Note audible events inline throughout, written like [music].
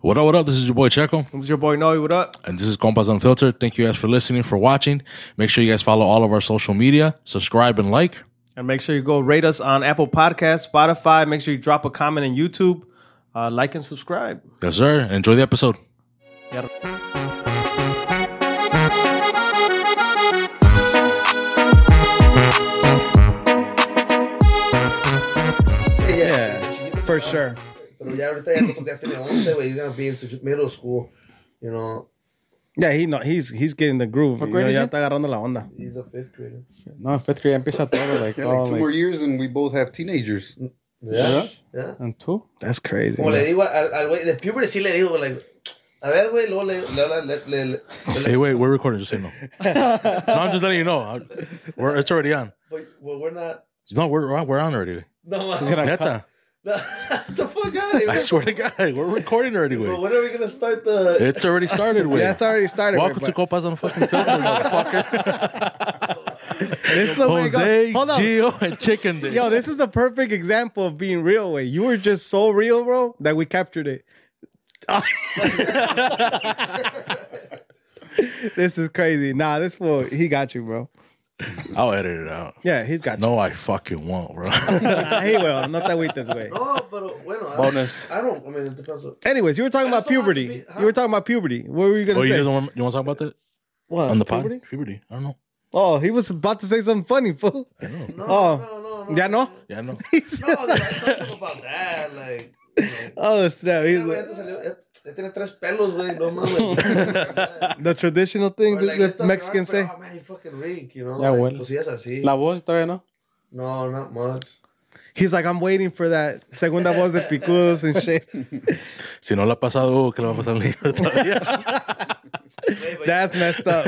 What up, what up? This is your boy Checo. This is your boy Noe. What up? And this is Compas Unfiltered. Thank you guys for listening, for watching. Make sure you guys follow all of our social media, subscribe and like. And make sure you go rate us on Apple Podcasts, Spotify. Make sure you drop a comment on YouTube. Uh, like and subscribe. Yes, sir. Enjoy the episode. Yeah. Yeah, for sure. Pero ya ahorita ya, nosotros ya tiene 11, güey. He's gonna be into middle school. You know, Yeah, he no, he's he's getting the groove. What You know, is ya he? está agarrando la onda. he's a fifth grader. No, fifth grade empieza todo, like, Yeah, all, like two oh, like, more years and we both have teenagers. Mm, yeah. Yeah. and two. That's crazy. Como le man. digo al al güey de puberty, sí le digo, like, a ver, güey, luego le, le, habla- le, le, le, Hey, wait, we're recording. Just say no. no, I'm just letting you know. I- We're, it's already on. But, well, we're not. No, we're, we're on already. No, Neta. No, [laughs] the fuck out of here. I swear to God, we're recording already, But güey. when are we gonna start the? It's already started, güey. Yeah, it's already started. Welcome güey, to but Copas on the fucking Filter, motherfucker. this is the way. Jose, Hold on. Gio, and Chicken Dick. Yo, this is a perfect example of being real, way. You were just so real, bro, that we captured it. [laughs] this is crazy. Nah, this fool, he got you, bro. [laughs] I'll edit it out. Yeah, he's got No, I fucking won't, bro. you. [laughs] Nah, he will. Not that way this way. No, pero bueno. I- Bonus. I don't. I mean, it depends. on- Anyways, you were talking I about just don't want puberty. be- huh? You were talking about puberty. What were you gonna oh, you say? guys want, you want to talk about that what, on the pod? puberty? Puberty? I don't know. Oh, he was about to say something funny, fool. No, Oh. no, no, no. Ya no? Yeah, I know. No, I don't about that. Like, you know. Oh, snap. He's Ya, güey, ya te salió- ya- tienes tres pelos, güey. No [laughs] mames. the traditional thing that like, the Mexicans say. Oh, man, you fucking rink, you know? Ya like, huele. Cosillas así. La voz todavía no. No, not much. He's like, I'm waiting for that segunda voz de picudos and shit. Si no le ha pasado, ¿qué le va a pasar al niño todavía? That's messed up.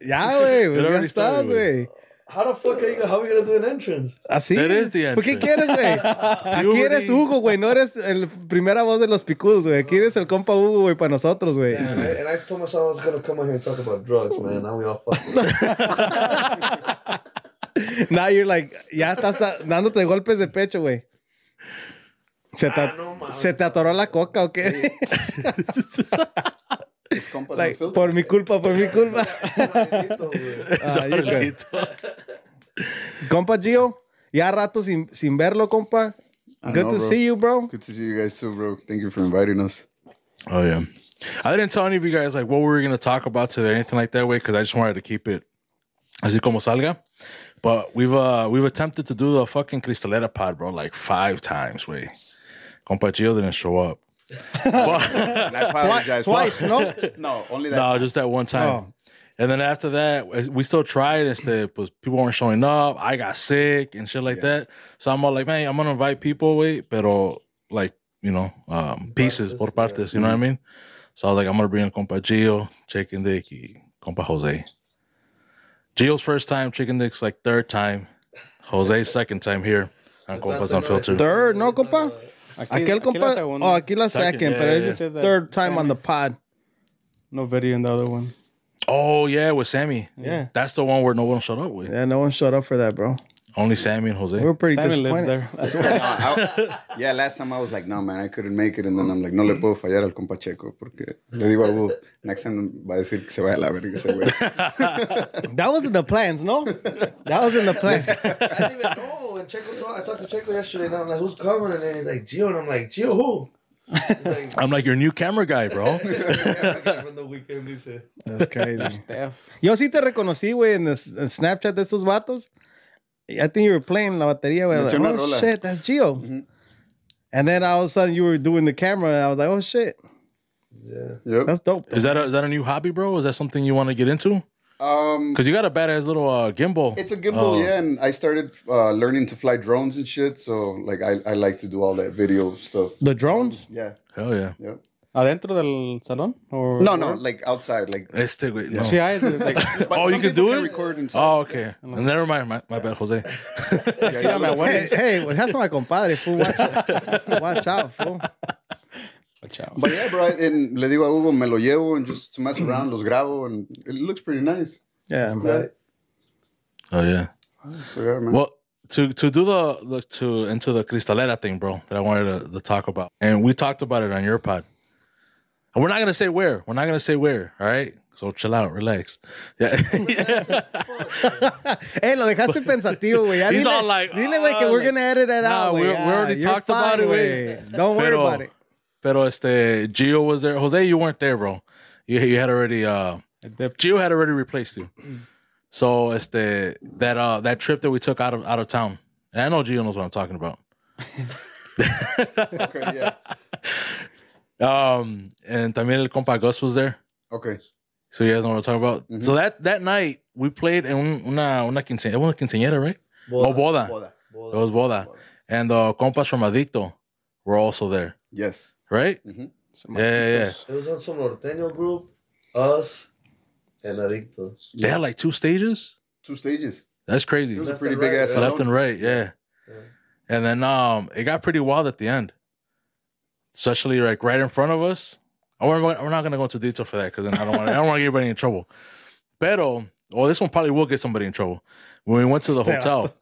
Ya, güey. pues Ya already estás, güey. How the fuck are you, how are we gonna do an entrance? Así. That is the ¿Por qué entrance. quieres, güey? [laughs] Aquí eres Hugo, güey. No eres el primera voz de los picudos, güey. Aquí eres el compa Hugo, güey, para nosotros, güey. And I, and I told myself I was gonna come on here and talk about drugs, man. Now we all fucking. [laughs] [laughs] Now you're like, ya estás dándote golpes de pecho, güey. Se te, Ah, no se te atoró la coca o qué? Like, por mi culpa, por mi culpa. Ah. Compa Gio, ya rato sin, sin verlo, compa. I Good know, to bro. see you, bro. Good to see you guys too, bro. Thank you for inviting us. Oh, yeah. I didn't tell any of you guys like what we were going to talk about today or anything like that way because I just wanted to keep it así como salga. But we've uh we've attempted to do the fucking Cristalera pod, bro, like five times, way. Compa Gio didn't show up. [laughs] And I apologize. Twice, no? [laughs] No, only that. No, just that one time. And then after that, we still tried. Este, pues, people weren't showing up. I got sick and shit like that. So I'm all like, man, I'm gonna invite people, wait, pero like, you know, um, pieces por partes. You know what I mean? So I was like, I'm gonna bring in compa Gio, Chicken Dick, y compa Jose. Gio's first time, Chicken Dick's like third time, Jose's [laughs] second time here on Compas Unfiltered. Third, no, compa? Aquí, Aquel aquí compa. Oh, aquí la Second, second, yeah, pero yeah, it's just third time on the pod. No video in the other one. Oh yeah, with Sammy. Yeah. That's the one where no one showed up with. Yeah, no one showed up for that, bro. Only Sammy and Jose. We were pretty Simon lived disappointed. there. That's why. No, I- [laughs] yeah, last time I was like, no, man, I couldn't make it. And then I'm like, no le puedo fallar al compa Checo. Porque le digo a Hugo, next time va a decir que se vaya a la verga ese güey. [laughs] That was in the plans, no? That was in the plans. [laughs] I didn't even know. And Checo, told- I talked to Checo yesterday, and I'm like, who's coming? And then he's like, Gio. And I'm like, Gio, who? He's like, I'm like your new camera guy, bro. [laughs] from the weekend, dice. That's crazy. Steph. Yo sí te reconocí, güey, en, the- en Snapchat de esos vatos. I think you were playing la batería, güey. Like, oh, rola. shit, that's Gio. And then all of a sudden you were doing the camera, and I was like, oh, shit, Yeah. Yep. that's dope. Is that a, is that a new hobby, bro? Is that something you want to get into? Um, Because you got a badass little uh, gimbal. it's a gimbal, Oh. yeah. And I started uh, learning to fly drones and shit. So, like, I, I like to do all that video stuff. The drones? Yeah. Hell yeah. Yep. ¿Adentro del salón? Or No, no, like outside. Like, Este, güey, no. Sí, hay. Like, [laughs] Oh, you can do can it? record inside. Oh, okay. Never mind. My, my bad, Jose. [laughs] sí, a mi abuela. Hey, hey, well, that's my compadre, fool. Watch out. [laughs] Watch out, fool. Chao. But yeah, bro, and le digo a Hugo, me lo llevo and just to mess around, los grabo, and it looks pretty nice. Yeah, man. Yeah. Oh yeah. So yeah, man. Well, to to do the, the to into the cristalera thing, bro, that I wanted to, to talk about, and we talked about it on your pod. And we're not gonna say where. We're not gonna say where. All right. So chill out, relax. Yeah. [laughs] Eh, lo dejaste pensativo, güey. Ya He's dile, all like, dile, güey, que "Ah, we're gonna edit it Nah, out, we- we Ah, already you're talked about it, güey. Don't worry Pero- about it. Pero este Gio was there. Jose, you weren't there, bro. You you had already uh Dip. Gio had already replaced you. So este that uh that trip that we took out of out of town. And I know Gio knows what I'm talking about. [laughs] Okay, yeah. [laughs] Um and también el compa Gus was there. Okay. So you guys know what I'm talking about. Mm-hmm. So that that night we played in un- una una quinceañera, una quinceañera, right? Oh, boda. Boda. It was boda. And the compas from Adicto were also there, Yes. Right? Some Yeah, yeah, yeah. It was on some norteño group, us, and Adictos. They had like two stages. Two stages. That's crazy. It was a pretty big right, ass right? left and right, yeah. Yeah. And then um, it got pretty wild at the end, especially like right in front of us. I we're, we're not gonna go into detail for that because then I don't want I don't want to get anybody in trouble. Pero, well, this one probably will get somebody in trouble. When we went to the Stay hotel,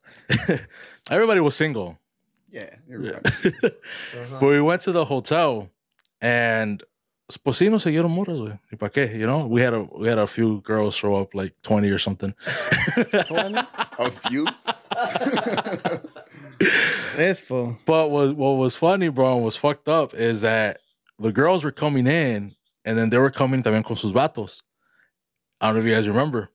[laughs] everybody was single, Yeah. you're Yeah. right. [laughs] but we went to the hotel and. Pues sí, nos siguieron morras, güey. ¿Y pa' qué? You know, we had a we had a few girls show up, like twenty or something. [laughs] A few. [laughs] This fool. But what what was funny, bro, and was fucked up is that the girls were coming in, and then they were coming también con sus vatos. I don't know if you guys remember.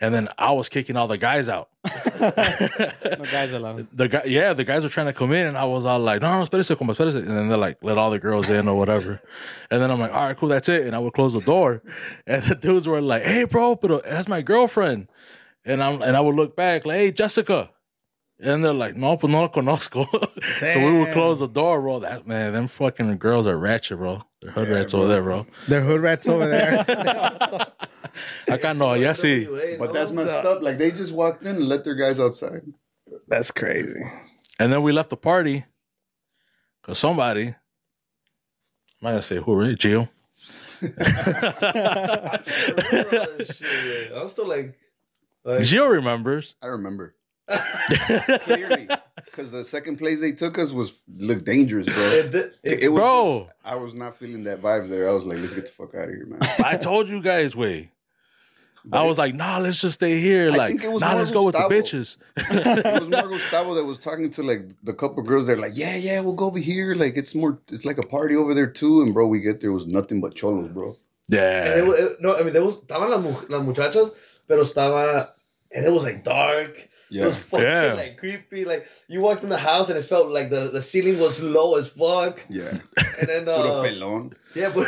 And then I was kicking all the guys out. [laughs] [laughs] No guys allowed. the guy, yeah, the guys were trying to come in, and I was all like, "No, no, espérese, compa, espérese." And then they're like, "Let all the girls in or whatever." [laughs] and then I'm like, "All right, cool, that's it." And I would close the door, and the dudes were like, "Hey, bro, but that's my girlfriend." And I'm and I would look back like, "Hey, Jessica," and they're like, "No, pues no la conozco." so we would close the door, bro. That man, them fucking girls are ratchet, bro. They're hood Yeah, rats bro. over there, bro. The hood rats over there. [laughs] Acá no, ya sí. NWA, But that's messed up. Like they just walked in and let their guys outside. That's crazy. And then we left the party because somebody, I'm not gonna say who, right? Gio. I remember all this [laughs] shit, yeah. I'm still like, like Gio remembers. I remember [laughs] clearly because the second place they took us was looked dangerous, bro. it, It, it, it was Bro. just- I was not feeling that vibe there. I was like, let's get the fuck out of here, man. I told you guys, way. I was like, nah, let's just stay here. I Like, think it was nah, more let's go with the bitches. [laughs] it was more Gustavo that was talking to like the couple girls. They're like, yeah, yeah, we'll go over here. Like it's more, it's like a party over there too. And bro, we get there it was nothing but cholos, bro. and it, Yeah. it- no, I mean, there was, estaban las, mu- las muchachas, pero estaba, and it was like dark. It was fucking Yeah. like creepy. Like you walked in the house and it felt like the, the ceiling was low as fuck. yeah. And then [laughs] uh, [laughs] Puro pelón. yeah, but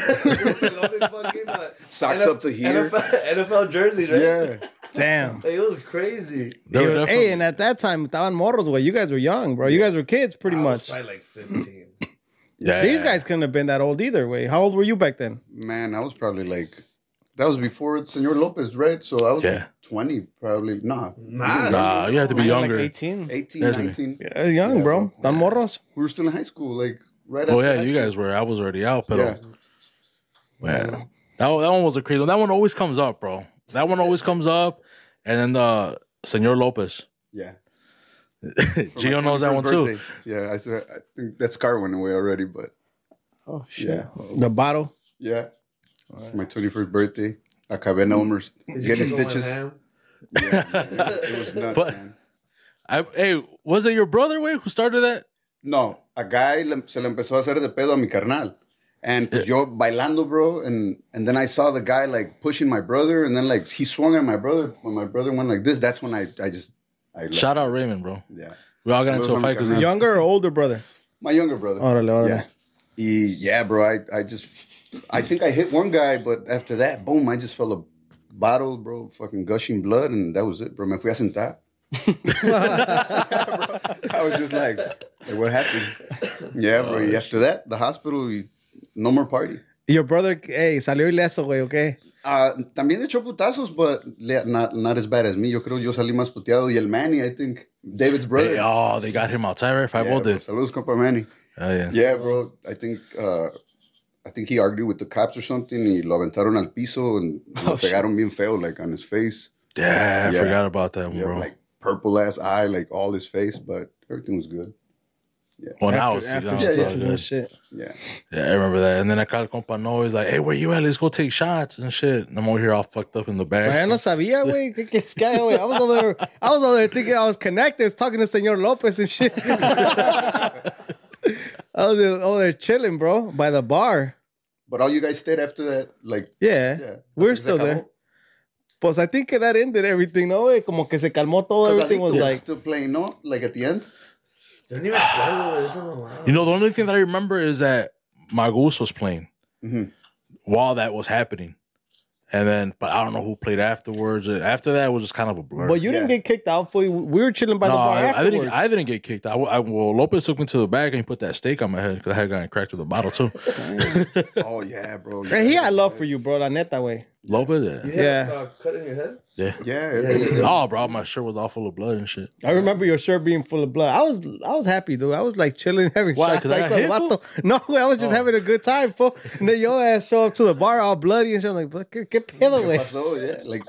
fucking uh, Socks up to here. NFL, NFL jerseys, right? Yeah. [laughs] Damn. Like, it was crazy. They were Hey, and at that time, estaban morros, way. You guys were young, bro. You guys were kids, pretty I much. probably like 15. yeah. These guys couldn't have been that old either, way. How old were you back then? Man, I was probably like, that was before Senor Lopez, right? So I was Yeah. like 20, probably. Nah. Nah, Nah, you have to be Like younger. 18. 18, 19. Yeah, young, Yeah, bro. Tan morros. We were still in high school, like right oh, after yeah, high you school. guys were. I was already out, but Yeah. man, that, one- that one was a crazy one. That one always comes up, bro. That one always comes up. And then the Senor Lopez. Yeah. [laughs] For Gio knows that 21st one too. Yeah, I said I think that scar went away already, but Oh, shit. yeah, The bottle. yeah. It's my twenty first birthday. Acabé en Elmer's Did you getting stitches. Yeah, [laughs] it was nuts, But- man. I, hey, was it your brother, way, who started that? No, a guy le, se le empezó a hacer de pedo a mi carnal. And pues yo bailando, bro, and and then I saw the guy like pushing my brother, and then like he swung at my brother. When my brother went like this, that's when I I just I left. Shout out Raymond, bro. Yeah, We all got into a fight because. Younger or older brother? my younger brother. Órale, órale. Yeah. Y, yeah, bro. I, I just, I think I hit one guy, but after that, boom, I just felt a bottle, bro, fucking gushing blood, and that was it, bro. Me fui a sentar. [laughs] I was just like, like, what happened? Yeah, bro. y after that, the hospital, y no more party. Your brother, hey, salió ileso, güey, okay? Uh, también echó putazos, but not, not as bad as me. Yo creo yo salí más puteado. Y el Manny, I think, David's brother. They, oh, they got him outside, right? Five yeah, yeah, bro. did. Saludos, compa Manny. Oh, yeah. Yeah, bro. I think uh, I think he argued with the cops or something. He lo aventaron al piso and lo oh, pegaron bien feo, like on his face. Yeah, I Yeah. forgot about that one, Yeah, bro. like purple ass eye, like all his face, but everything was good. Well, now after, it's, after now it's all stitches and shit. Yeah. Yeah, I remember that. And then I called compa no. He's like, "Hey, where you at? Let's go take shots and shit." And I'm over here all fucked up in the back. I no sabía, güey. ¿Qué, qué es que hay, güey? I was over there. I was over there thinking I was connected, I was talking to Senor Lopez and shit. [laughs] [laughs] I was over there chilling, bro, by the bar. But all you guys stayed after that, like, Yeah, yeah. we're Hasta que se still there. acabó. Pues I think that ended everything, no, güey? Como que se calmó todo. 'Cause I Everything think was like, still playing, no? Like at the end? Yo ni me acuerdo, güey, de esa mamada. You know, the only thing that I remember is that Magus was playing Mhm. while that was happening. And then, but I don't know who played afterwards. After that, it was just kind of a blur. but you didn't Yeah. get kicked out for you. We were chilling by no, the bar I, I afterwards. didn't. I didn't get kicked. I, I well, Lopez took me to the back and he put that steak on my head because I had gotten cracked with a bottle too. [laughs] Oh, yeah, bro. Man, he had love for you, bro. La that way. Lopez, You yeah, had Yeah. uh, cut in your head? Yeah. Yeah. Yeah, it- yeah. Oh, bro, my shirt was all full of blood and shit. I remember your shirt being full of blood. I was, I was happy, dude. I was like chilling, [laughs] having Why? shots. 'Cause I like got hit, con el. No, I was just oh. having a good time, fool. And then your ass show up to the bar all bloody and shit. I'm like, "But ¿qué, qué pedo, güey? yeah. Like,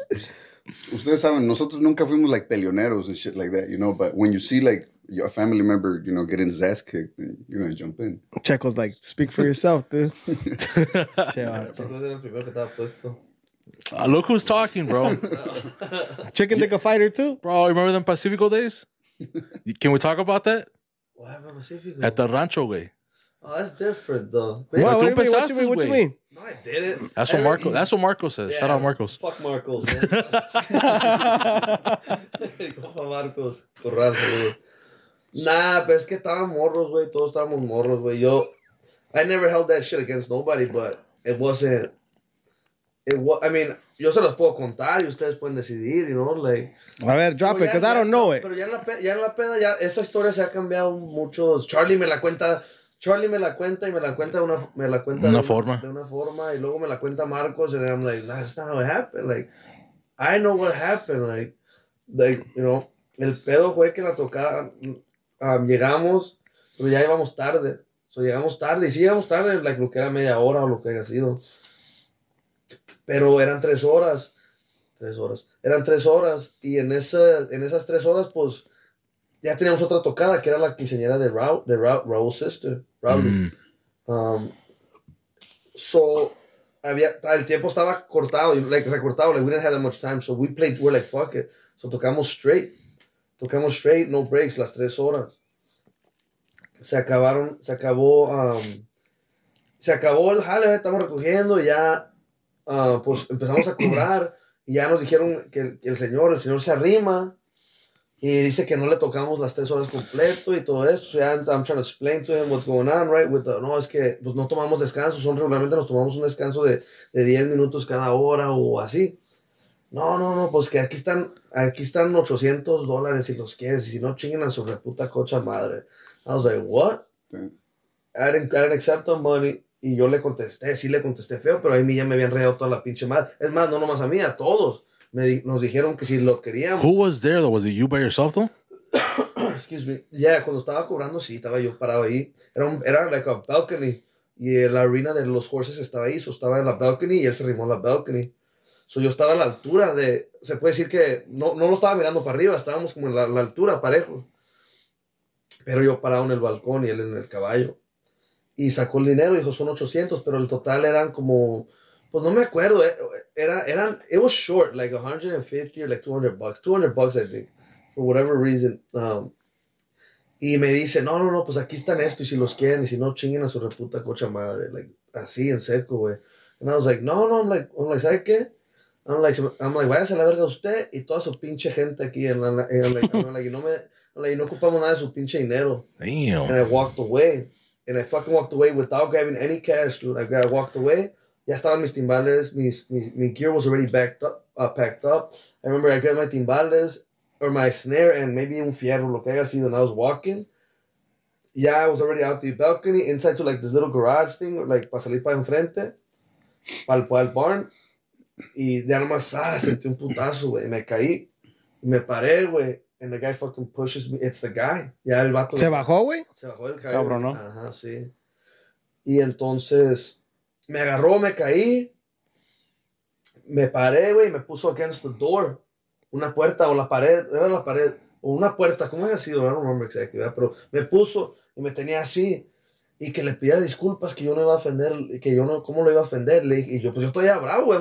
ustedes saben, nosotros nunca fuimos like peleoneros and shit like that, you know. But when you see like your family member, you know, getting his ass kicked, then you're gonna jump in. Checo's like, speak for yourself, dude. [laughs] Chill out. Chico era el primero que estaba puesto. Uh, look who's talking, bro. [laughs] Chicken Dick a fighter too? bro, remember them Pacifico days? [laughs] Can we talk about that What happened Pacifico? at the rancho way? Oh, that's different, though. What, what, tú do you mean? what you empezaste, mean? What you mean? No, I didn't. That's what Every- Marco. That's what Marco says. Shout out Marcos. Fuck Marcos, man. [laughs] Compa Marcos. Corral, saludos. Nah, pero es que estaban morros, güey. Todos estábamos morros, güey. Yo, I never held that shit against nobody, but it wasn't. It was, I mean, yo se los puedo contar y ustedes pueden decidir, you know, like. A ver, drop it, Pero ya- because I don't know it. Pero ya en, la, pe- ya en la peda, ya esa historia se ha cambiado mucho. Charlie me la cuenta, Charlie me la cuenta y me la cuenta de una, me la cuenta Una de forma. De una forma y luego me la cuenta Marcos and I'm like, that's not how it happened. Like, I know what happened. Like, like you know, el pedo fue que la tocada, um, llegamos, pero ya íbamos tarde. So, llegamos tarde y sí llegamos tarde, like, lo que era media hora o lo que haya sido. Pero eran tres horas. Tres horas. Eran tres horas. Y en, esa, en esas tres horas, pues, ya teníamos otra tocada, que era la quinceañera de Raúl, de Raúl, Raúl's sister. Raúl. Mm. Um, so, había, el tiempo estaba cortado, like, recortado, like, we didn't have that much time, so we played, we're like, fuck it. So tocamos straight. Tocamos straight, no breaks, las tres horas. Se acabaron, se acabó, um, se acabó el jale, estamos recogiendo ya, ah, pues empezamos a cobrar y ya nos dijeron que el, que el señor, el señor se arrima y dice que no le tocamos las tres horas completo y todo esto. So ya I'm trying to explain to him what's going on, right? With the- no, es que pues no tomamos descanso, son regularmente nos tomamos un descanso de, de 10 minutos cada hora o así. No, no, no, pues que aquí están, aquí están 800 dólares si los quieres, y si no chinguen a su reputa cocha madre. I was like, what? I didn't, I didn't accept the money. Y yo le contesté, sí le contesté feo, pero a mí ya me habían rayado toda la pinche madre. Es más, no nomás a mí, a todos. Me di- nos dijeron que si lo queríamos. Who was there though? Was it you by yourself though? [coughs] Excuse me. Yeah, cuando estaba cobrando, sí, estaba yo parado ahí. Era, un, era like a balcony. Y la arena de los horses estaba ahí. So estaba en la balcony y él se rimó en la balcony. So yo estaba a la altura de. Se puede decir que no, no lo estaba mirando para arriba, estábamos como en la, la altura, parejo. Pero yo parado en el balcón y él en el caballo. Y sacó el dinero, dijo son 800, pero el total eran como. Pues no me acuerdo, eh, era, eran, it was short, like 150 or like 200 bucks, 200 bucks I think, for whatever reason. Um, y me dice, no, no, no, pues aquí están esto, y si los quieren, y si no, chinguen a su reputa cocha madre, like, así en seco, güey. And I was like, no, no, I'm like, I'm like, ¿sabe qué? I'm like, I'm like, váyase a la verga usted y toda su pinche gente aquí, en la, en like, I'm like, y no me, y no ocupamos nada de su pinche dinero. And Damn. I walked away. And I fucking walked away without grabbing any cash, dude. I, gra- I walked away. Ya estaban mis timbales. Mis, mi, gear was already backed up, uh, packed up. I remember I grabbed my timbales or my snare and maybe un fierro, lo que haya sido, and I was walking. Yeah, I was already out the balcony, inside to like this little garage thing, like para salir para enfrente, para el, barn. Y ya nomás, ah, sentí un putazo, güey. Me caí. Me paré, güey. And the guy fucking pushes me. It's the guy. Ya el vato. ¿Se bajó, güey? Se bajó del caballo. Cabrón, ¿no? Ajá, sí. Y entonces me agarró, me caí. Me paré, güey, y me puso against the door. Una puerta o la pared, era la pared, o una puerta, ¿cómo haya sido? I don't remember exactly, ¿verdad? pero me puso y me tenía así. Y que le pidiera disculpas, que yo no iba a ofender, que yo no, ¿cómo lo iba a ofender? Le dije, y yo, pues yo estoy ya bravo, güey.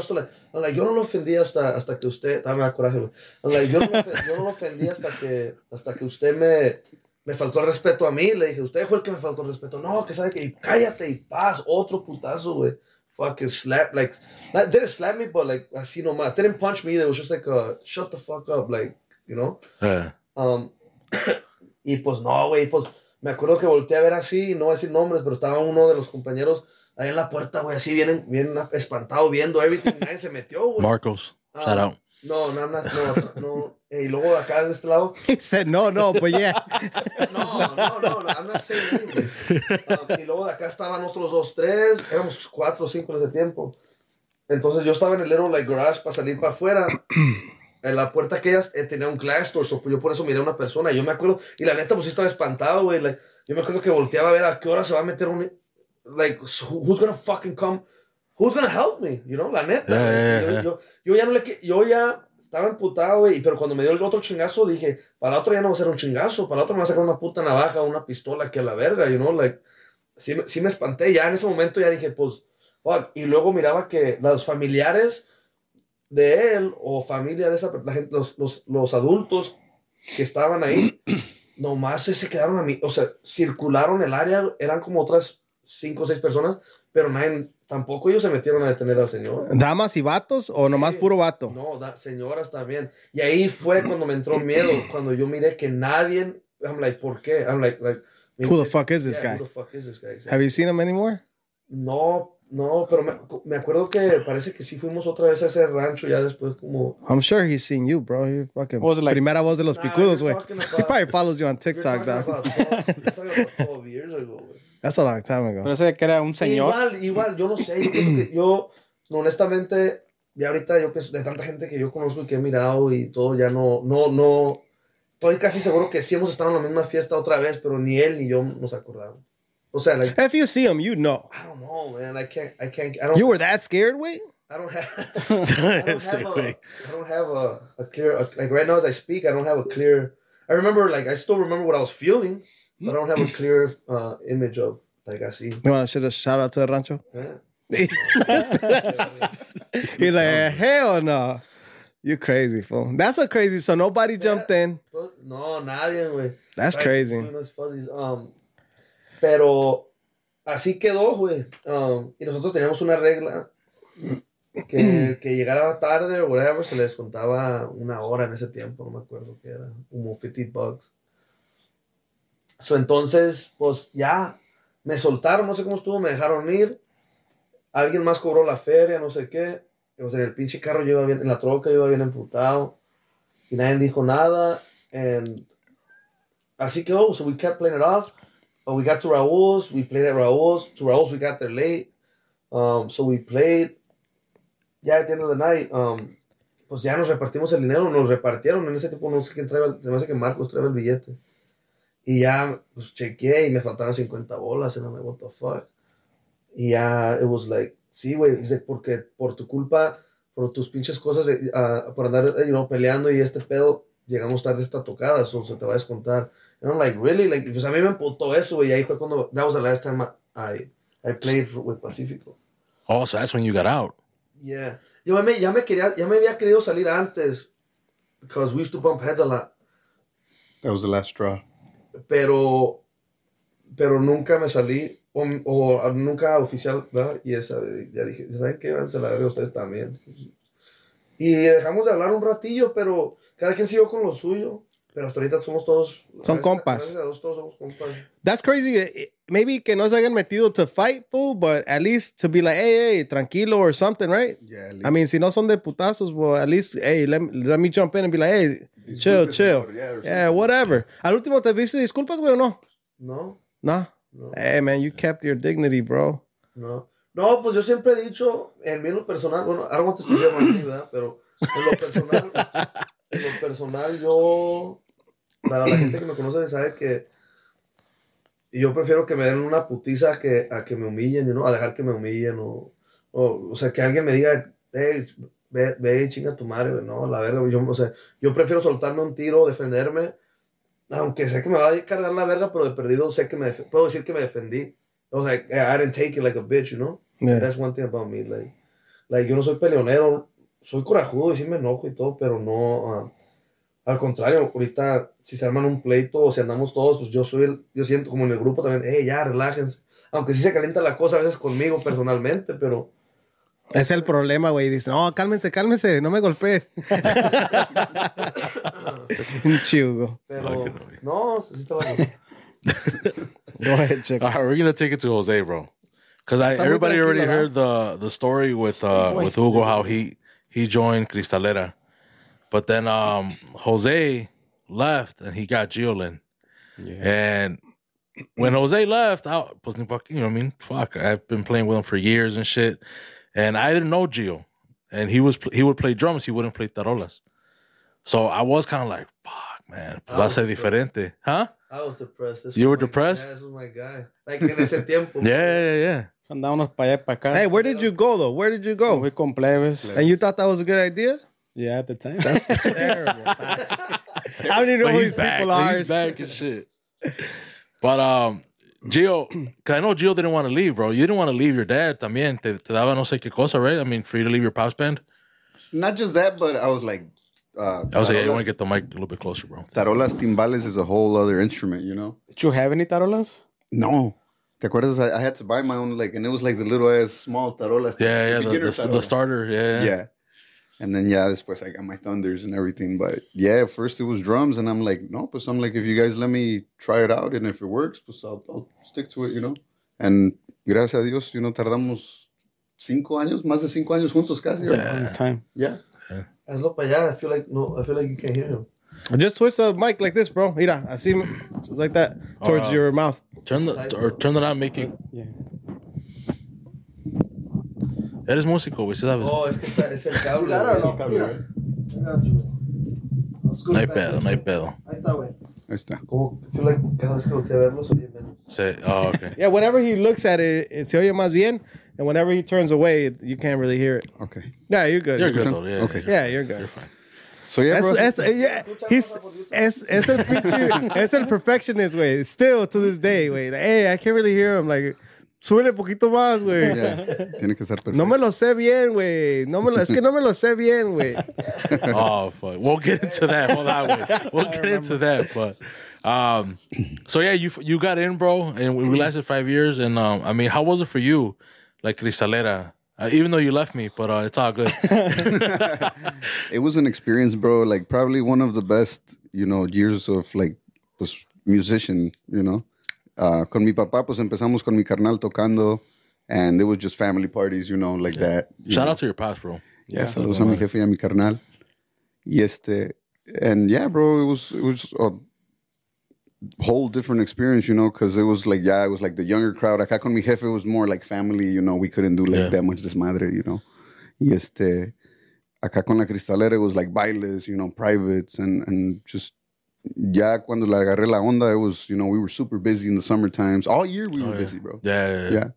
Like, yo no lo ofendí hasta, hasta que usted, dame da coraje, güey. Like, yo, no lo ofendí, yo no lo ofendí hasta que, hasta que usted me, me faltó el respeto a mí. Le dije, usted fue el que me faltó el respeto. No, que sabe que, y cállate y paz, otro putazo, güey. Fucking slap, like, not, didn't slap me, but like, así nomás. Didn't punch me. It was just like, a, shut the fuck up, like, you know? Yeah. Um, [coughs] y pues no, güey, pues me acuerdo que volteé a ver así, no voy a decir nombres, pero estaba uno de los compañeros ahí en la puerta, güey, así bien, bien espantado viendo everything, nadie se metió, güey. Marcos, Ah, shout out. No, no, no, no, no. Y luego acá de este lado, [laughs] He said, no, no, but yeah. [laughs] no, no, no, no, I'm not saying. Um, y luego de acá estaban otros dos, tres, éramos cuatro o cinco en ese tiempo. Entonces yo estaba en el little like garage para salir para afuera. En la puerta que ellas eh, tenía un glass door, so, yo por eso miré a una persona. Y yo me acuerdo, y la neta, pues sí estaba espantado, güey. like, yo me acuerdo que volteaba a ver a qué hora se va a meter un. Like, who's gonna fucking come? Who's gonna help me? You know, la neta. Yeah, yeah, yo, yeah. yo, yo ya no le. Yo ya estaba emputado, güey. Pero cuando me dio el otro chingazo, dije, para la otra ya no va a ser un chingazo. Para la otra me va a sacar una puta navaja, una pistola que la verga, you know, like. Sí, sí me espanté. Ya en ese momento ya dije, pues. Fuck. Y luego miraba que los familiares de él o familia de esa la gente, los, los, los adultos que estaban ahí, [clears throat] nomás se quedaron a mí, o sea, circularon el área, eran como otras cinco o seis personas, pero nadie, tampoco ellos se metieron a detener al señor. ¿Damas y vatos o nomás Sí. puro vato? No, da- señoras también. Y ahí fue cuando me entró miedo, [clears throat] cuando yo miré que nadie, I'm like, ¿por qué? I'm like, like Who the fuck is this Yeah, guy? Who the fuck is this guy? Have you seen him anymore? No, no, pero me, me acuerdo que parece que sí fuimos otra vez a ese rancho ya después como I'm sure he's seen you, bro. You're fucking was it like? primera voz de los Nah, picudos, güey. [laughs] He probably follows you on TikTok, dog. about [laughs] 12 you're talking about 12 years ago, güey. That's a long time ago. Pero ese que era un señor. Igual, igual, yo no sé, yo pienso que yo, honestamente, ya ahorita yo pienso, de tanta gente que yo conozco y que he mirado y todo, ya no, no, no, estoy casi seguro que sí hemos estado en la misma fiesta otra vez, pero ni él ni yo nos acordamos. O sea, like, If you see him, you know. I don't know, man, I can't, I can't, I don't, You were that scared, güey? I don't have, [laughs] [laughs] I don't have, a, don't have a, a clear, a- like right now as I speak, I don't have a clear, I remember, like, I still remember what I was feeling, but I don't have a clear uh, image of, like, I see. You want to should shout out to the rancho? Yeah. [laughs] He's like, hell no. You crazy, fool. That's a crazy. So nobody jumped in. No, nadie, güey. That's Right, crazy. doing those fuzzies. Um, pero así quedó, güey. Um, y nosotros teníamos una regla que, [clears throat] que llegara tarde o whatever se le descontaba una hora en ese tiempo, no me acuerdo qué era, como 50 bucks. So, entonces, pues ya me soltaron, no sé cómo estuvo, me dejaron ir. Alguien más cobró la feria, no sé qué. O sea, en el pinche carro yo iba bien, en la troca yo iba bien emputado. Y nadie dijo nada. And así quedó. So we kept playing it off. But we got to Raúl's. We played at Raúl's. To Raúl's, we got there late. Um, so we played. Ya at the end of the night, um, pues ya nos repartimos el dinero. Nos repartieron. En ese tiempo no sé quién trae. Me hace que Marcos trae el billete. Y ya, pues chequeé y me faltaban 50 bolas. And I'm like, what the fuck? Y ya, it was like, sí, güey, dice, porque por tu culpa, por tus pinches cosas, ah, por andar, eh, you know, peleando y este pedo, llegamos tarde a esta tocada, so, se te va a descontar. And I'm like, really? Like, pues a mí me emputó eso, güey, y ahí fue cuando, that was the last time I, I played for- with Pacifico. Oh, so that's when you got out. Yeah. Yo ya me, ya me quería, ya me había querido salir antes, because we used to bump heads a lot, That was the last straw. pero, pero nunca me salí, o, o nunca oficial, ¿verdad? Y esa, ya dije, ¿saben qué? Váyanse a verga ustedes también. Y dejamos de hablar un ratillo, pero cada quien siguió con lo suyo. Pero hasta ahorita somos todos. Son compas. todos somos compas. That's crazy. Eh, Maybe que no se hayan metido to fight, fool, but at least to be like, hey, hey, tranquilo or something, right? Yeah, I mean, si no son de putazos, well, at least, hey, let, me- let me jump in and be like, hey, chill, Disculpe, chill. yeah, Yeah, whatever. Al último, ¿te viste disculpas, güey, o no? No, No. no, Hey, man, you kept your dignity, bro. no. No, pues yo siempre he dicho, en mí en lo personal, bueno, I don't want to speak about me, ¿verdad? Pero en lo [laughs] personal, lo personal, yo. Para la gente que me conoce sabe que yo prefiero que me den una putiza que, a que me humillen, know, a dejar que me humillen o, o, o sea, que alguien me diga, hey, ve, ve chinga tu madre, no, la verga, yo, o sea, yo prefiero soltarme un tiro, defenderme aunque sé que me va a cargar la verga, pero de perdido sé que me puedo decir que me defendí. O sea, I didn't take it like a bitch, you know? Yeah. That's one thing about me. Like, like, yo no soy peleonero, soy corajudo y sí me enojo y todo, pero no. ah, al contrario, ahorita, si se arman un pleito o si andamos todos, pues yo soy el. Yo siento como en el grupo también, hey, ya, relájense. Aunque sí se calienta la cosa a veces conmigo personalmente, pero. Es el problema, güey. Dice, no, cálmense, cálmense, no me golpeen. [laughs] Un chivo. Pero. No, sí estaba [laughs] bien. Go ahead, check. All right, we're gonna take it to Jose, bro. Because Está everybody already heard the the story with uh with Hugo how he he joined Cristalera, but then um Jose left and he got Giolin, and when Jose left, I was you know what I mean fuck I've been playing with him for years and shit, and I didn't know Gio, and he was he would play drums, he wouldn't play tarolas, so I was kind of like fuck man, va a ser diferente, huh? I was depressed. This You was were depressed? Yeah, this was my guy. Like, en ese tiempo. [laughs] Yeah, yeah, yeah. Andábamos para allá y para acá. Hey, where did you go, though? Where did you go? Fui con plebes. And you thought that was a good idea? Yeah, at the time. That's [laughs] terrible. I don't even know But who he's these back. people are. He's back and shit. But um, Gio, [clears throat] cause I know Gio didn't want to leave, bro. You didn't want to leave your dad también. Te, te daba no sé qué cosa, right? I mean, for you to leave your pops band. Not just that, but I was like, uh, I was like, yeah, you want to get the mic a little bit closer, bro. tarolas timbales is a whole other instrument, you know. Did you have any tarolas? No. ¿Te acuerdas? I, I had to buy my own, like, and it was like the little ass small tarolas. Yeah, yeah, the, beginner the, the tarolas. starter. Yeah, Yeah. And then, yeah, después I got my thunders and everything. But yeah, first it was drums, and I'm like, no, pues I'm like, if you guys let me try it out, and if it works, pues I'll, I'll stick to it, you know. And gracias a Dios, you know, tardamos cinco años, más de cinco años juntos casi. Yeah, All the time. Yeah. Hazlo para allá. I feel like, no, I feel like you can't hear him. Just twist the mic like this, bro. Mira, así, just like that, towards Uh, your mouth. Turn the or turn it on, make it. Yeah. Eres músico, güey, ¿sabes? Oh, es que está, es el cable. Claro, güey. No hay pedo, no hay pedo. Ahí está. Como, I feel like cada vez que volteé a verlo, se oye menos. Say, oh, okay. [laughs] Yeah, whenever he looks at it, it se oye más bien. And whenever he turns away, you can't really hear it. Okay. Yeah, you're good. You're good though. Yeah, Okay. yeah. good. you're good. So yeah, bro. Es, es, yeah, he's, es, es el pinche, es el perfectionist, güey. Still to this day, güey. Like, hey, I can't really hear him. Like, súbele poquito más, güey. Yeah. Tiene que ser perfecto. No me lo sé bien, güey. No me lo, es que no me lo sé bien, güey. [laughs] Oh fuck. We'll get into that. Hold on, wait. We'll get into that. But um, so yeah, you you got in, bro, and we lasted five years. And um, I mean, how was it for you, like Cristalera? Uh, even though you left me, but uh, it's all good. [laughs] it was an experience, bro. Like probably one of the best, you know, years of like pues musician, you know. Uh, con mi papá, pues empezamos con mi carnal tocando, and it was just family parties, you know, like that. Shout know. out to your pops, bro. Yeah, saludos a mi jefe y a mi carnal. Y este, and yeah, bro, it was it was a whole different experience, you know, because it was like yeah, it was like the younger crowd. Acá con mi jefe it was more like family, you know. We couldn't do like Yeah. that much desmadre, you know. Y este, acá con la cristalera it was like bailes, you know, privates and and just. Ya cuando le agarré la onda, it was, you know, we were super busy in the summer times. All year we oh, were Oh, yeah. busy, bro. Yeah, yeah, yeah. Yeah.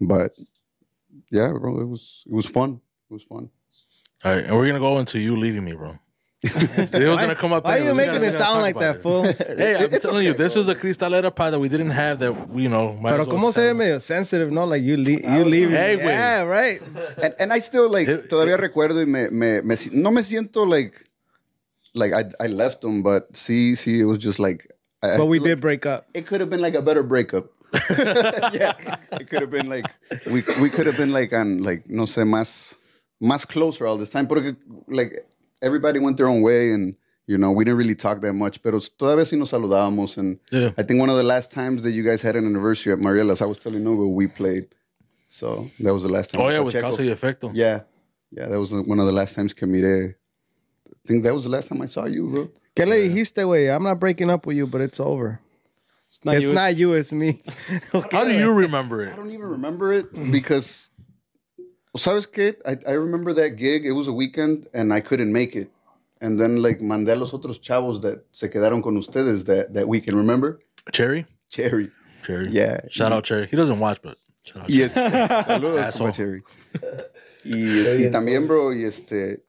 But yeah, bro, it was it was fun. It was fun. All right, and we're gonna go into you leaving me, bro. [laughs] it was gonna come up. Why are you making it sound like that, it. fool? [laughs] Hey, I'm It's telling you, this bro. was a Cristalera pod that we didn't have that we, you know. might Pero as well como se ve sound- medio sensitive, ¿no? Like you leave, you leave. Hey, güey. yeah, right. [laughs] and, and I still like It- todavía recuerdo y me, me, me no me siento like like I I left them, but see see it was just like I, I But we did like break up. it could have been like a better breakup. yeah, it could have been like we we could have been like on like no sé más más closer all this time, porque like everybody went their own way and. You know, we didn't really talk that much, pero todavía sí nos saludábamos. And Yeah. I think one of the last times that you guys had an anniversary at Marielas, I was telling Hugo, we played. So that was the last time. Oh yeah, saw with Checo. Causa y Efecto. Yeah, yeah, that was one of the last times que miré. I think that was the last time I saw you, bro. ¿Qué le dijiste, güey? I'm not breaking up with you, but it's over. It's not it's you. not you, it's me. [laughs] How do you remember it? I don't even remember it because, ¿sabes qué? I, I remember that gig. It was a weekend and I couldn't make it. And then like mandé a los otros chavos that se quedaron con ustedes that, that weekend. Remember? Cherry, Cherry. Cherry. Yeah. Shout out Cherry. He doesn't watch, but shout out. Y es, saludos, Asshole. Cherry. Y, y también, bro, y este,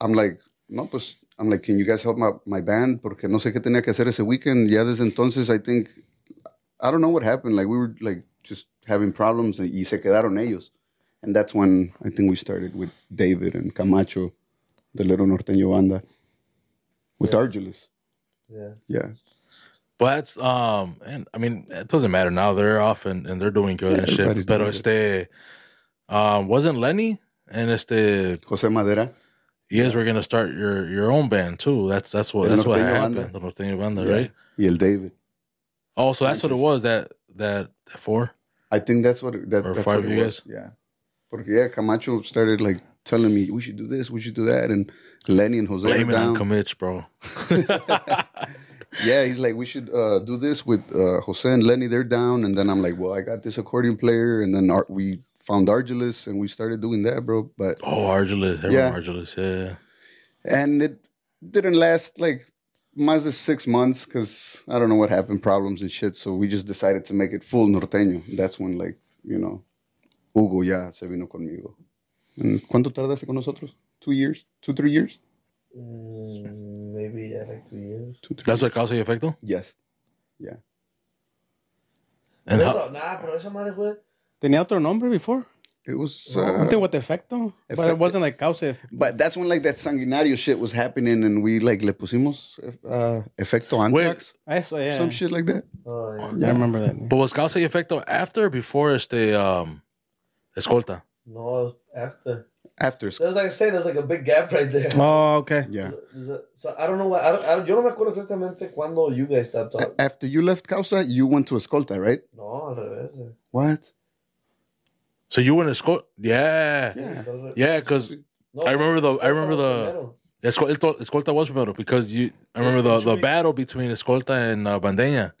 I'm like, no, pues, I'm like, can you guys help my, my band? Porque no sé qué tenía que hacer ese weekend. Ya desde entonces, I think, I don't know what happened. Like, we were like just having problems y se quedaron ellos. And that's when I think we started with David and Camacho, the little norteño banda, with Argelus. Yeah. Yeah. But um, and I mean, it doesn't matter now. They're off and, and they're doing good Yeah, and shit. everybody's But este, um, wasn't Lenny and este, Jose Madera. you guys were gonna start your your own band too. That's that's what El that's what happened. Banda. The Norteño Banda, Yeah. right? Y el David. Oh, so that's what it was. That that, that four. I think that's what it- that, Or that's five what it was. Yeah. Porque yeah, Camacho started like telling me we should do this, we should do that, and Lenny and Jose Blame it on down. Kamich, bro. [laughs] yeah, he's like we should uh, do this with uh, Jose and Lenny. They're down, and then I'm like, well, I got this accordion player, and then Ar- we found Argelus, and we started doing that, bro. But Oh, Argelus, Yeah. Argelus, yeah. and it didn't last like más than six months because I don't know what happened, problems and shit. So we just decided to make it full norteño. That's when like you know, Hugo ya se vino conmigo. And ¿Cuánto tardaste con nosotros? Two years, two three years, Mm, maybe yeah, like two years. two three. That's what causa y efecto. yes. And Pero how, eso- nah, pero esa madre, güey. Tenía otro nombre before. It was. No. Uh, Something with efecto. But it wasn't like causa. But that's when like that sanguinario shit was happening, and we like le pusimos uh, efecto anthrax, Eso, yeah. some shit like that. Oh, yeah. I remember that. but was causa y efecto after or before este um escolta? No, after. After, There was like I said, there was like a big gap right there. Oh, okay. yeah. There's a- So I don't know why. I don't, I don't, yo no me acuerdo exactamente cuando you guys stopped talking. After you left Causa, you went to Escolta, right? No, al revés. eh. What? So you went to escolta? Yeah, Yeah. Al yeah. Because No, I remember the- I remember the- primero. escolta, escolta was primero because you. I remember the, the battle between escolta and uh, bandeña,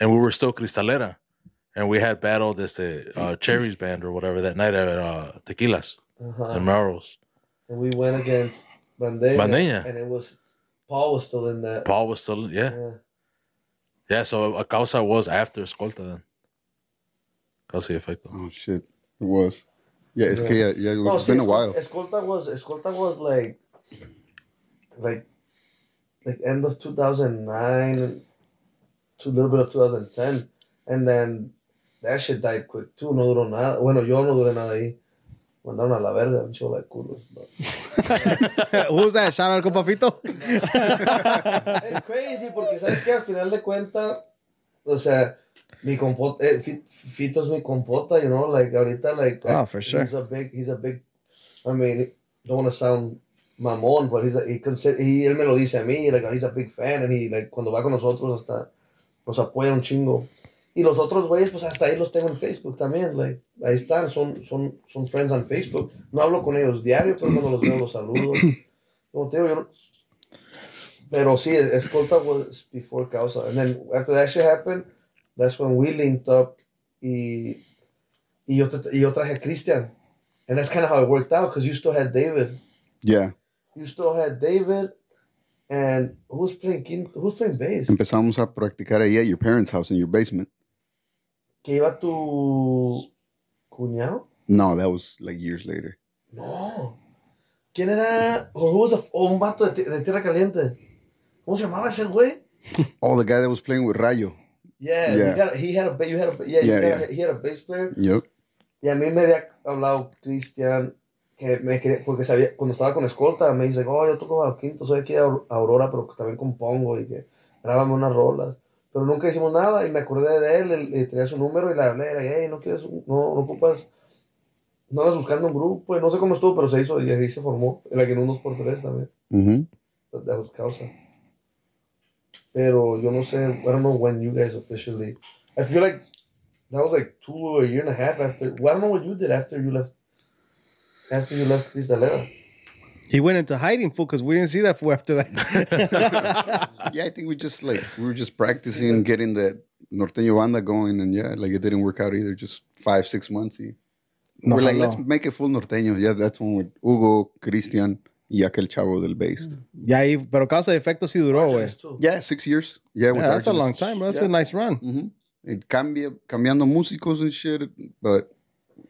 and we were still cristalera, and we had battled this the uh, [clears throat] cherries band or whatever that night at uh, tequilas Uh-huh. and Melrose. And we went against Bandeña. Bandeña. And it was Paul was still in that. Paul was still yeah Yeah. yeah. So a causa was after escolta then. Causa y efecto. Oh shit, it was. Yeah, it's yeah, yeah. No, It's see, been a while. Escolta was Escolta was like like like end of 2009 to a little bit of 2010 and then that shit died quick too no duró nada bueno yo no duré nada ahí mandaron a la verga un show like culos but- [laughs] Who's that? Shout out al compa Fito. [laughs] es crazy porque sabes que al final de cuenta o sea mi compota eh, Fi- Fito es mi compota you know like ahorita like Oh, for sure. he's a big he's a big I mean don't want to sound mamón but he's a, he consider, y él me lo dice a mí like he's a big fan and he like cuando va con nosotros hasta nos apoya un chingo y los otros güeyes pues hasta ahí los tengo en Facebook también like ahí están son son son friends on Facebook. No hablo con ellos diario pero cuando los veo los saludo. Como te digo yo no- pero sí Escolta was before Causa. And then after that shit happened that's when we linked up y y yo, y yo traje a Christian. And that's kind of how it worked out because you still had David. Yeah, you still had David and who's playing who's playing bass empezamos a practicar ahí at your parents' house in your basement. Que iba tu cuñado No, that was like years later. no quién era o who was the- o un vato de, de tierra caliente cómo se llamaba ese güey [laughs] Oh, the guy that was playing with Rayo. yeah, Yeah. He, got, he had a you had a yeah, you Yeah, had. A, he had a bass player Yep. y a mí me había hablado Cristian que me quería, porque sabía, cuando estaba con escolta me dice, oh, yo toco a quinto, soy aquí a Aur- Aurora, pero también compongo y que grábame unas rolas. Pero nunca hicimos nada y me acordé de él, él, y tenía su número y le hablé, le dije, hey, no quieres, no, no ocupas, no andas buscando un grupo, y no sé cómo estuvo, pero se hizo y así se formó, en la que en un 2x3 también, Mm-hmm. that, that was causa. Pero yo no sé, I don't know when you guys officially, I feel like that was like two or a year and a half after, well, I don't know what you did after you left, after you left Cristalera. He went into hiding, fool, because we didn't see that fool after that. [laughs] Yeah, I think we just like we were just practicing getting the norteño banda going, and yeah, like it didn't work out either. Just five, six months. y- No, we're like, no. let's make it full norteño. Yeah, that's when with Hugo, Christian, y aquel chavo del bass. Ya ahí, pero causa de efecto sí duró, güey. Yeah, six years. Yeah, with Yeah, that's a long time, bro. That's Yeah. a nice run. hmm It cambia, cambiando músicos and shit, but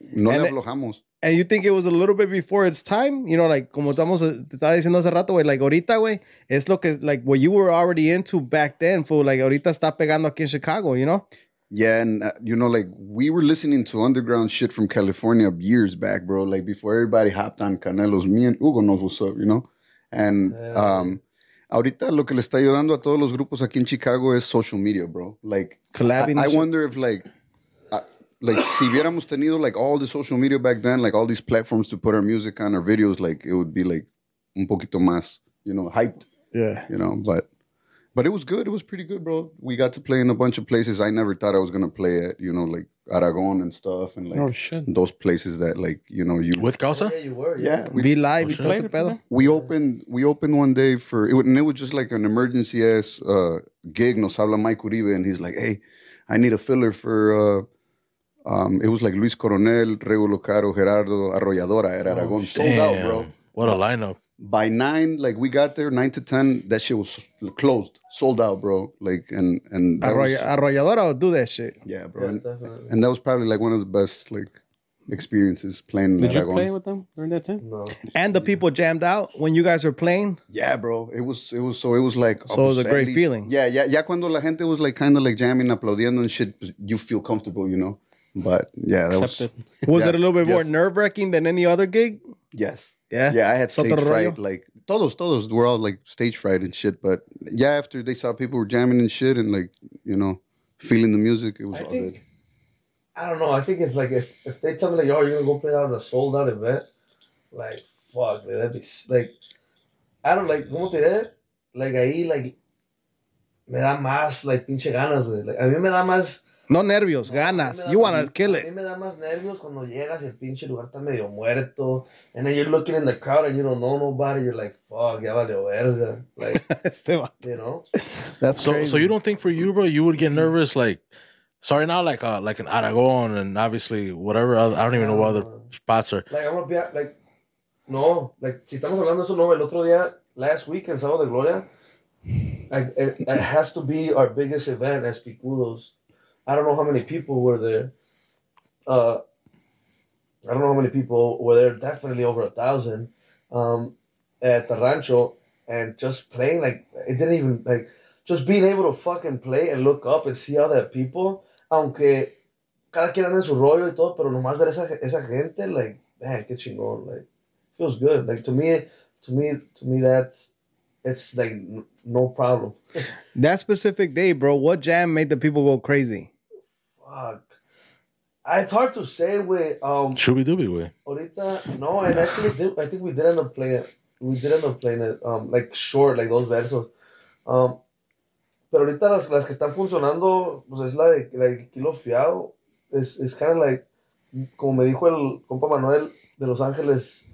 no And le it- aflojamos. And you think it was a little bit before its time? You know, like, como estamos, eh, te estaba diciendo hace rato, güey, like, ahorita, güey, es lo que, like, what you were already into back then, fool, like, ahorita está pegando aquí en Chicago, you know? Yeah, and uh, you know, like we were listening to underground shit from California years back, bro. Like before everybody hopped on Canelos. Me and Hugo knows what's up, you know. And um, ahorita lo que le está ayudando a todos los grupos aquí en Chicago es social media, bro. Like Collabing I, I wonder if like, like si hubiéramos tenido like all the social media back then, like all these platforms to put our music on, our videos, like it would be like un poquito más, you know, hyped Yeah. you know. But but it was good. It was pretty good, bro. We got to play in a bunch of places I never thought I was gonna play at, you know, like Aragon and stuff, and like Oh, shit. those places that like you know you. With Causa? Yeah, you were. yeah, we, Be live, y shit. todo Played it, pedo. we opened we opened one day for it, wa- and it was just like an emergency ass uh, gig. Nos habla Mike Uribe, and he's like, "Hey, I need a filler for." Uh, um, it was like Luis Coronel, Regulo Caro, Gerardo Arrolladora at Aragon. Sold out, bro. What a lineup. by nine, like we got there nine to ten, that shit was closed, sold out, bro. Like and and that was, Arrolladora will do that shit. yeah, bro. Yeah, and, and that was probably like one of the best like experiences playing in Did you play with them during that time? No. And the people jammed out when you guys were playing. Yeah, bro. It was it was so it was like So it was a at great feeling. Yeah, yeah, yeah. Cuando la gente was like kind of like jamming, aplaudiendo and shit, you feel comfortable, you know. But yeah, that Accepted. was Was Yeah, it a little bit more yes. nerve wracking than any other gig? yes. Yeah. Yeah, I had stage Otro fright. rollo? Like todos, todos were all like stage fright and shit. But yeah, after they saw people were jamming and shit and like you know feeling the music, it was I all think- good. I don't know. I think if like if, if they tell me like, "Yo, you're gonna go play out at a sold out event," like fuck, man, that'd be like I don't like. ¿Cómo te diré? Like ahí like me da más like pinche ganas, güey. Like, a mí me da más. No nervios, no, a mí ganas. me da You más- to kill A mí it. me da más nervios cuando llegas y el pinche lugar está medio muerto, and then you're looking in the crowd and you don't know nobody. You're like, fuck, ya valió verga. Like, [laughs] Este va- you know. That's So, crazy. so you don't think for you, bro, you would get nervous like, sorry, now like uh, like an Aragon and obviously whatever. Other, I don't even know what other spots are. Like, I'm gonna be at, like, no, like, si estamos hablando de eso, no, el otro día, last week en Sábado de Gloria, like, it, it has to be our biggest event as Picudos. I don't know how many people were there. Uh, I don't know how many people were there, definitely over a thousand, um, at the rancho, and just playing, like, it didn't even, like, just being able to fucking play and look up and see other people, aunque cada quien anda en su rollo y todo, pero nomás ver esa, esa gente, like, man, qué chingón, like, feels good. Like, to me, to me, to me, that's, it's like, no problem. that specific day, bro, what jam made the people go crazy? Fuck. It's hard to say, way, um, Shooby dooby way. ahorita, no, and actually, I think we did end up playing it. We did end up playing it, um, like, short, like, those versos. Um, pero ahorita las, las que están funcionando, pues es la de, la de Kilo Fiado. Es, es kind of like, como me dijo el compa Manuel de Los Ángeles,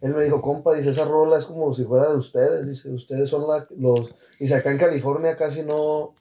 él me dijo, compa, dice, esa rola es como si fuera de ustedes, dice, ustedes son la, los, dice, acá en California casi no,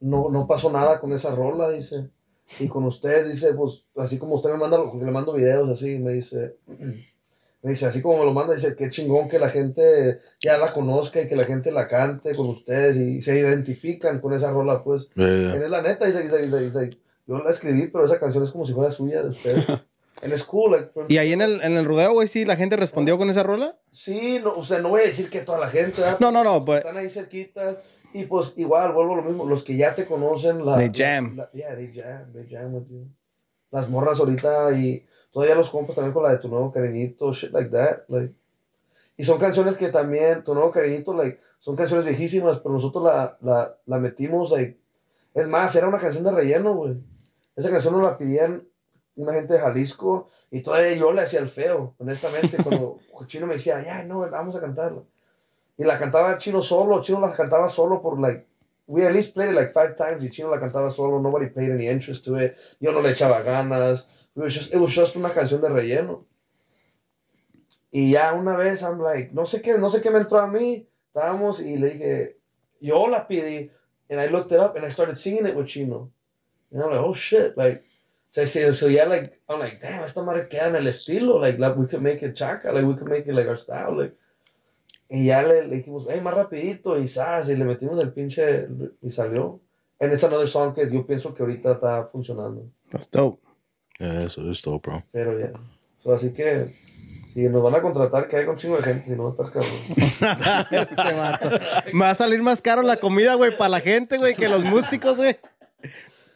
no, no pasó nada con esa rola, dice, y con ustedes, dice, pues, así como usted me manda, porque le mando videos así, me dice, [clears throat] me dice, así como me lo manda, dice, qué chingón que la gente ya la conozca y que la gente la cante con ustedes y se identifican con esa rola, pues, Yeah, es la neta, dice, dice, dice, dice, yo la escribí, pero esa canción es como si fuera suya de ustedes. [laughs] And it's cool, like, Y ahí en el, en el rodeo, güey, sí, la gente respondió con esa rola. Sí, no, o sea, no voy a decir que toda la gente, ¿verdad? No, no, no, but están ahí cerquitas y pues igual vuelvo a lo mismo, los que ya te conocen, la, They jam. la- yeah, they jam, they jam with you. Las morras ahorita y todavía los compas también con la de tu nuevo cariñito, shit like that, like. Y son canciones que también, tu nuevo cariñito, like, son canciones viejísimas, pero nosotros la, la, la metimos, like, es más, era una canción de relleno, güey. Esa canción nos la pedían una gente de Jalisco y todavía yo le hacía el feo, honestamente, cuando [laughs] Chino me decía, ya, no, vamos a cantarla. Y la cantaba Chino solo, Chino la cantaba solo por, like, we at least played it like five times y Chino la cantaba solo, nobody paid any interest to it, yo no le echaba ganas, it was just, it was just una canción de relleno. Y ya una vez, I'm like, no sé qué, no sé qué me entró a mí, estábamos y le dije, yo la pedí, and I looked it up and I started singing it with Chino. And I'm like, oh shit, like, so, so, so yeah, like, I'm like, damn, esta madre queda en el estilo, like, like, we could make it chaca, like, we could make it like our style, like. Y ya le, le dijimos, hey, más rapidito, y sas, y le metimos el pinche, y salió. And it's another song que yo pienso que ahorita está funcionando. That's dope. Yeah, eso es todo, bro. Pero ya. So, así que, si nos van a contratar, que hay con chingo de gente, si no va a estar cabrón. [laughs] Este vato. Me va a salir más caro la comida, güey, para la gente, güey, que los músicos, güey.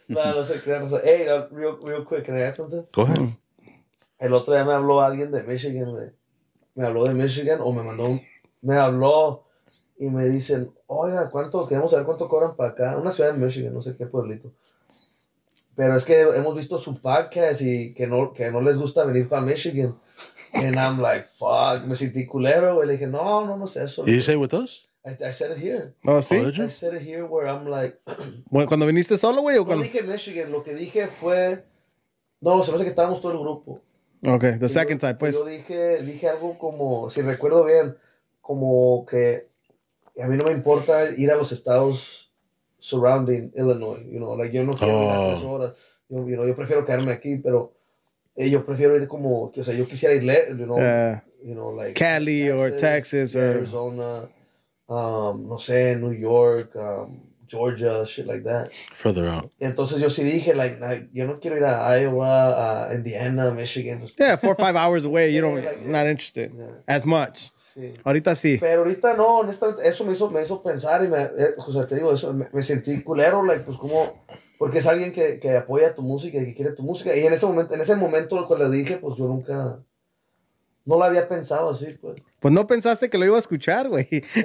no, no se crean. no Hey, real, real quick, can I add something? Go ahead. El otro día me habló alguien de Michigan, güey. Me habló de Michigan o me mandó un... Me habló y me dicen, oiga, ¿cuánto? Queremos saber cuánto cobran para acá. Una ciudad de Michigan, no sé qué pueblito. Pero es que hemos visto su podcast y que no, que no les gusta venir para Michigan. And I'm like, fuck, me sentí culero, güey. Le dije, no, no, no es eso. Did you say with us? I, I said it here. ¿Oh, Oh, sí? you? I said it here where I'm like, [clears throat] Bueno, cuando viniste solo, güey, o no cuando... dije Michigan, lo que dije fue, no, se me hace que estábamos todo el grupo. Ok, the Y second yo- time, pues. Yo dije, dije algo como, si recuerdo bien, como que a mí no me importa ir a los estados surrounding Illinois, you know, like yo no quiero ir a Oh. tres horas, yo, you know, yo prefiero quedarme aquí, pero eh, yo prefiero ir como, o sea, yo quisiera ir, you know, Uh, you know, like Cali or Texas yeah, or- Arizona, um, no sé, New York, um, Georgia, shit like that. Further out. Entonces yo sí dije, like, like, yo no quiero ir a Iowa, a Indiana, Michigan. yeah, four or five hours away, you don't, like- not interested. yeah. As much. Sí. Ahorita sí. Pero ahorita no, honestamente, eso me hizo, me hizo pensar y me, eh, o sea, te digo, eso, me, me sentí culero, like, pues como, porque es alguien que, que apoya tu música y que quiere tu música. Y en ese momento, en ese momento cuando le dije, pues yo nunca, no lo había pensado así, pues. Pues no pensaste que lo iba a escuchar, güey. Well,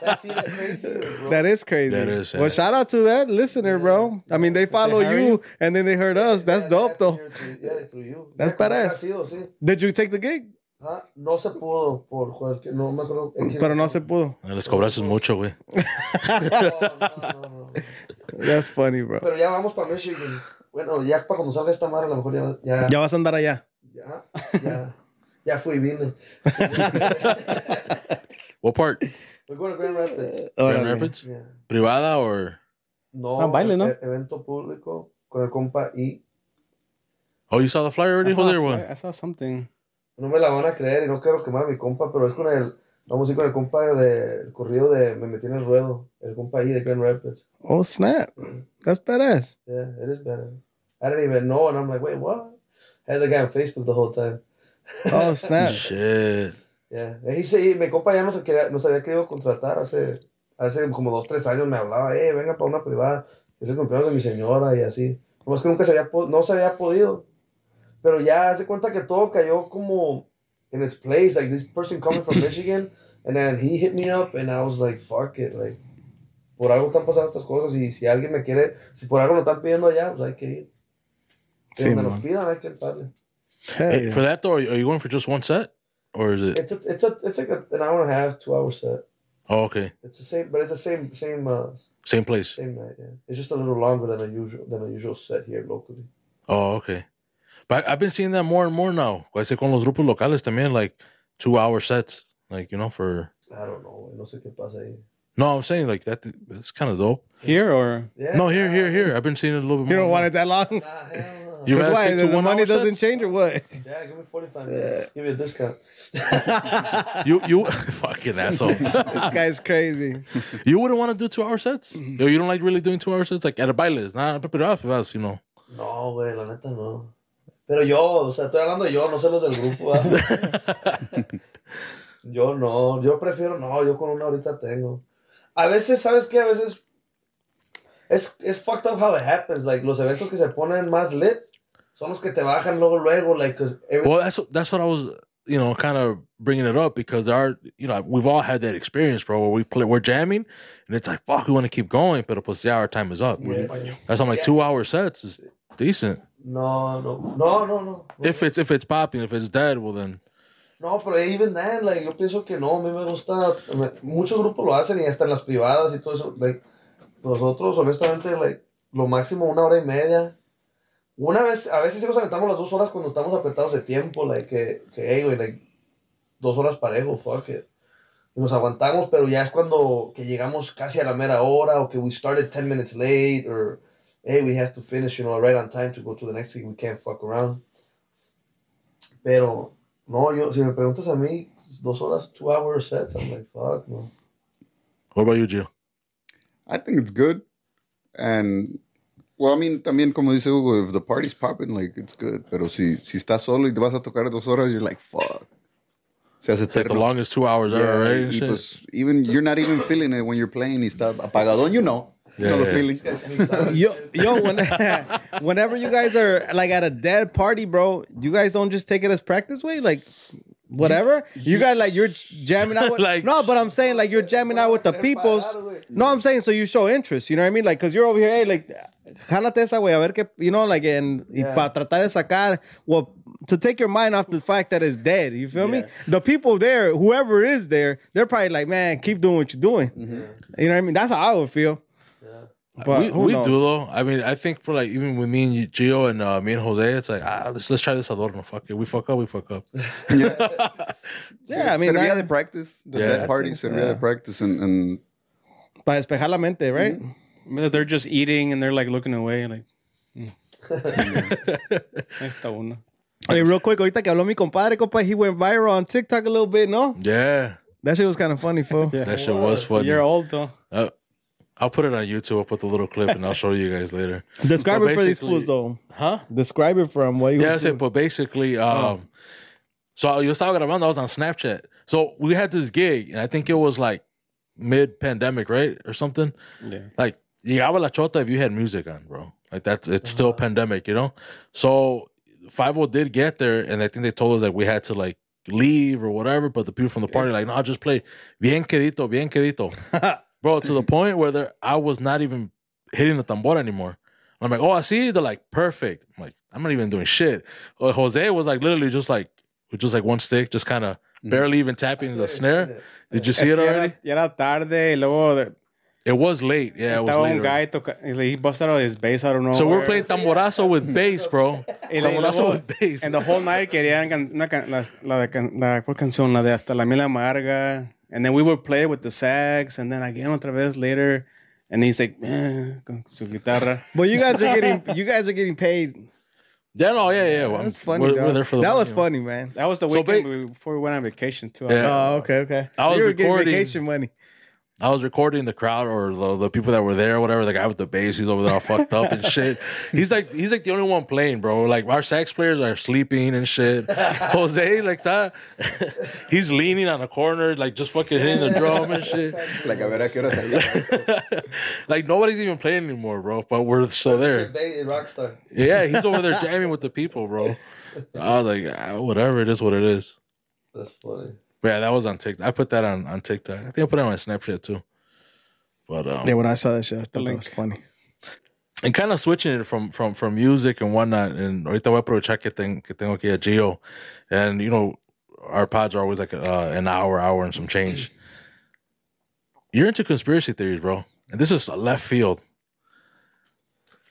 that's even crazy, bro. That is crazy. That is, well, yeah. shout out to that listener, bro. I mean, they follow heard you you? and then they heard us. That's Yeah, dope, yeah, though. yeah, through you. That's Yeah, badass. sido, sí. Did you take the gig? No se pudo por cualquier, no me acuerdo. Pero no se pudo. Les cobraste mucho, güey. No, [laughs] no, no, no. That's funny, bro. Pero ya vamos para Michigan. Bueno, ya para cuando salga esta madre, a lo mejor ya, ya, Ya vas a andar allá. ya, ya, ya fui vine. [laughs] What part? We're going to Grand Rapids. Grand Órale. Rapids? Yeah. Privada or? No, Ah, baile, ¿no? e- evento público con el compa y Oh, you saw the flyer already, I saw, fly- I saw something. No me la van a creer y no quiero quemar a mi compa, pero es con el, vamos a ir con el compa del corrido de Me metí en el ruedo, el compa ahí de Grand Rapids. Oh, snap. That's badass. Yeah, it is better. I didn't even know, and I'm like, wait, what? I had the guy on Facebook the whole time. Oh, snap. Shit. [laughs] Yeah. Y sí, mi compa ya nos, quería, nos había querido contratar hace, hace como dos, tres años. Me hablaba, eh, venga para una privada. Es el cumpleaños de mi señora y así. No es que nunca se había, no se había podido. Pero ya hace cuenta que todo cayó como in its place. Like this person coming from [coughs] Michigan. And then he hit me up and I was like, fuck it. Like, por algo están pasando estas cosas y si alguien me quiere, si por algo lo están pidiendo allá, pues hay que ir. Sí, donde nos pidan hay que entrarle. Hey, yeah. For that though, are you going for just one set, or is it? It's a, it's a, it's like a, an hour and a half, two hour set. Oh, okay. It's the same, but it's the same, same, uh, Same place. same night. Yeah, it's just a little longer than a usual than a usual set here locally. Oh, okay. But I've been seeing that more and more now. Ese con los grupos locales también, like two hour sets, like you know, for. I don't know. güey, No sé qué pasa ahí. No, I'm saying like that. It's kind of dope. Here or Yeah. No, here, here, here. I've been seeing it a little bit more. You more. don't want it that long? Nah, hell no. You That's why stick the, to the one money hour doesn't sets? change or what? Yeah, give me forty five minutes. Give me a discount. [laughs] You, you, [laughs] fucking asshole. this guy's crazy. [laughs] you wouldn't want to do two hour sets. Mm-hmm. Yo, you don't like really doing two hour sets, like at a bailes, nah, pero you know. No, güey, la neta no. Pero yo, o sea, estoy hablando de yo, no sé los del grupo. [laughs] yo no, yo prefiero no, yo con una ahorita tengo. A veces, ¿sabes qué? A veces es, es fucked up how it happens. Like, los eventos que se ponen más lit son los que te bajan luego, luego. Like, every- Well, that's that's what I was, you know, kind of bringing it up because there are, you know, we've all had that experience, bro, where we play, we're jamming, and it's like, fuck, we want to keep going, but pues yeah, our time is up. Yeah. That's on like two hour sets is decent. No, no, no, no, no. If it's if it's popping, if it's dead, well then. No, pero even then, like, yo pienso que no, a mí me gusta, me- muchos grupos lo hacen y hasta en las privadas y todo eso, like, nosotros, honestamente, like, lo máximo una hora y media. Una vez, a veces sí nos aventamos las dos horas cuando estamos apretados de tiempo, like, que, que hey, güey, like, dos horas parejo, fuck it. Y nos aguantamos, pero ya es cuando que llegamos casi a la mera hora, o que we started 10 minutes late, or, hey, we have to finish, you know, right on time to go to the next thing, we can't fuck around. Pero, no, yo, si me preguntas a mí, dos horas, two hour sets, I'm like, fuck, no. What about you, Gio? I think it's good, and Well, I mean, también como dice Hugo, if the party's popping, like, it's good. Pero si, si estás solo y te vas a tocar dos horas, you're like, fuck. Se hace It's like the longest two hours ever, right? y pues, even, you're not even feeling it when you're playing y está apagadón, you know. You know the Yeah. Yo, yo, when, [laughs] whenever you guys are like at a dead party, bro, you guys don't just take it as practice way, like whatever. You guys like you're jamming out with [laughs] Like- no, but I'm saying like you're jamming out with the peoples. No, I'm saying so you show interest. You know what I mean? Like because you're over here, hey, like jálate esa way, a ver que you know, like and Yeah. para tratar de sacar well to take your mind off the fact that it's dead. You feel me? The people there, whoever is there, they're probably like, man, keep doing what you're doing. You know what I mean? That's how I would feel. But we we do though. I mean, I think for like even with me and you, Gio and uh, me and Jose, it's like ah, let's let's try this adorno. Fuck it, we fuck up, we fuck up. [laughs] [laughs] Yeah, I mean, servia that- de practice. The Yeah. dead party think so, servia yeah. de practice. And, and para despejar la mente, right? They're just eating and they're like looking away, like. mm. [laughs] Ahí está uno. Hey, real quick, ahorita que habló mi compadre, compa, he went viral on TikTok a little bit, no? Yeah, That shit was kind of funny, fool. that shit was funny. You're old though. Uh, I'll put it on YouTube. I'll put the little clip and I'll show you guys later. [laughs] Describe But it for these basically- fools, though. Huh? Describe it for them. What you Yeah, I was said, but basically, um, so yo estaba grabando. I was on Snapchat. So we had this gig, and I think it was like mid-pandemic, right, or something. Yeah. Like llegaba la chota if you had music on, bro. Like that's it's still pandemic, you know. So Five O did get there, and I think they told us that we had to like leave or whatever. But the people from the party like, no, just play bien quedito, bien quedito, [laughs] bro. To the [laughs] point where there, I was not even hitting the tambor anymore. I'm like, oh, I see. They're like, perfect. I'm like, I'm not even doing shit. Uh, Jose was like, literally just like, with just like one stick, just kind of barely even tapping the snare. Did you see Es it already? era, ya era tarde y luego de- It was late. Yeah, it was late. un guy toca, he busted out his bass, I don't know. So we're playing tamborazo with [laughs] bass, bro. Tamborazo luego- with bass. And the whole night querían can- una can- la, la, de can- la, ¿cuál canción? La de Hasta la Mil Amarga. And then we would play with the sax. And then again otra vez later. And he's like, eh, con su guitarra. But you guys are getting, [laughs] you guys are getting paid. Yeah, no, yeah, yeah. Well, That's funny, We're, dog. we're there for the That money, was man. funny, man. That was the So weekend ba- we- before we went on vacation too. Yeah. Oh, okay, okay. I was you were getting vacation money. I was recording the crowd or the, the people that were there, whatever. The guy with the bass, he's over there all fucked up and shit. He's like, he's like the only one playing, bro. Like our sax players are sleeping and shit. [laughs] Jose, like that, he's leaning on a corner, like just fucking hitting the drum and shit. [laughs] like, a ver a qué hora salía. [laughs] like nobody's even playing anymore, bro. But we're still there. Rockstar. Yeah, he's over there jamming with the people, bro. I was like, ah, whatever, it is what it is. That's funny. But yeah, that was on TikTok. I put that on, on TikTok. I think I put it on my Snapchat too. But um, Yeah, when I saw that shit, I thought that link. was funny. and kind of switching it from from from music and whatnot. And ahorita voy a aprovechar que, ten, que tengo aquí a Gio. And you know, our pods are always like uh, an hour, hour and some change. You're into conspiracy theories, bro. And this is a left field.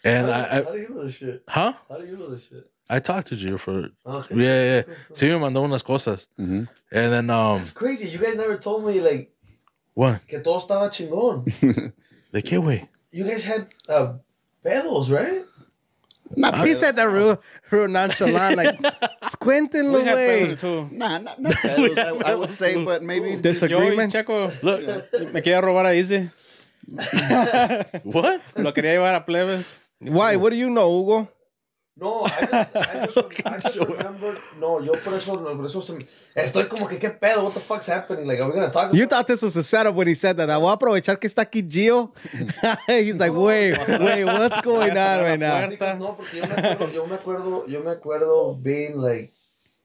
And how, I, how I do you know this shit? huh? How do you know this shit? I talked to Gio for Okay. yeah, yeah. [laughs] Sí me mandó unas cosas. Mhm. And then um It's crazy. You guys never told me like what? que todo estaba chingón. [laughs] ¿De qué, güey? You guys had uh, pedos, right? Not He said that real, real nonchalant, like, [laughs] cuéntenlo, We had güey. too. Nah, not, not pedos, I, I would say, but maybe Disagreements. Yo y Checo Look, me quería robar a Easy. what? Lo quería llevar a plebes. Why? What do you know, Hugo? No, I just, I just, I just remember. No, yo por eso, por eso se me- estoy como que qué pedo. What the fuck's happening? Like, are we gonna talk? You about thought this was the setup when he said that. I voy a aprovechar que está aquí Gio. [laughs] He's like, wait, wait, what's going on right now? No, porque yo me acuerdo, yo me acuerdo, yo me acuerdo being like,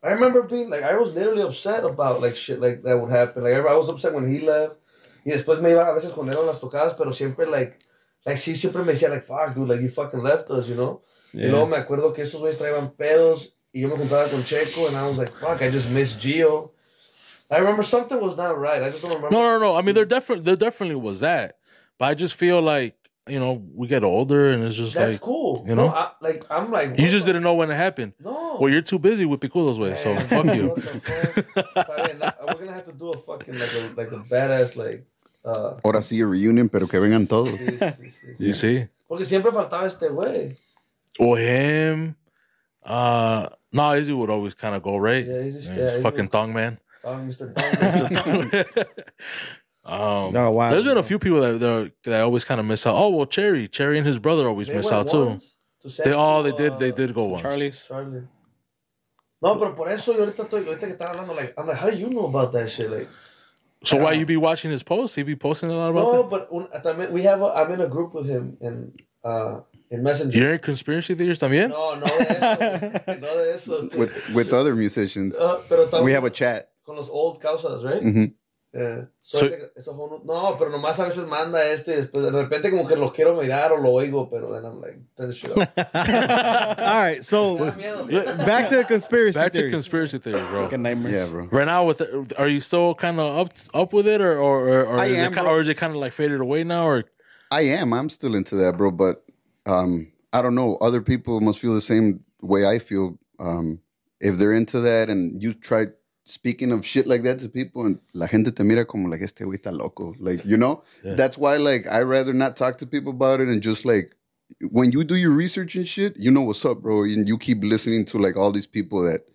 I remember being like, I was literally upset about like shit like that would happen. Like, I was upset when he left. Y después me iba a veces cuando eran las tocadas, pero siempre like, like sí, siempre me decía like, fuck, dude, like you fucking left us, you know. Y luego me acuerdo que estos güeyes traían pedos y yo me juntaba con Checo and I was like, fuck, I just miss Gio. I remember something was not right. I just don't remember. No, no, no. I mean, there definitely, there definitely was that, but I just feel like you know we get older and it's just That's like cool. you no, know? I, like I'm like you just the- didn't know when it happened. No. Well, you're too busy with Picudos way, so fuck you. what the fuck? Está bien, We're gonna have to do a fucking like a like a badass like. Uh, ahora sí a reunion, pero que vengan todos. sí, sí, sí, sí. You see, Porque siempre faltaba este güey. Or him. Uh, no, Izzy would always kind of go right. Yeah, he's just- Yeah, yeah, he's he's fucking a- thong man. Oh, Mr. Dong. Um, Oh, wow. There's been a few people that that, that always kind of miss out. Oh well, Cherry, Cherry and his brother always They miss went out too. once to They all they did they did go once. Charlie's. Charlie. No, pero por eso yo ahorita estoy, ahorita que están hablando, like, I'm like, how do you know about that shit? Like, So why you be watching his posts? He be posting a lot about no, that. but un, también, we have, a, I'm in a group with him and uh, in Messenger. You're in conspiracy theories también. No, no de eso, [laughs] no de eso. with with other musicians. Uh, pero estamos We have a chat. con los old causas, right? Mhm. Yeah. So So- ese- eso fue no, pero nomás a veces manda esto y después de repente como que lo quiero mirar o lo oigo, pero then I'm like, turn shit off. [laughs] All right, so Me da miedo. back to the conspiracy Back to conspiracy theories, bro. Good nightmares. Yeah, bro. Right now, with the, are you still kind of up up with it, or or or, or is am, it kind, bro. or is it kind of like faded away now, or I am. I'm still into that, bro. But um, I don't know. Other people must feel the same way I feel. Um, if they're into that, and you try speaking of shit like that to people, and la gente te mira como like este güey está loco. Like you know, that's why like I rather not talk to people about it and just like when you do your research and shit, you know what's up, bro. And you keep listening to like all these people that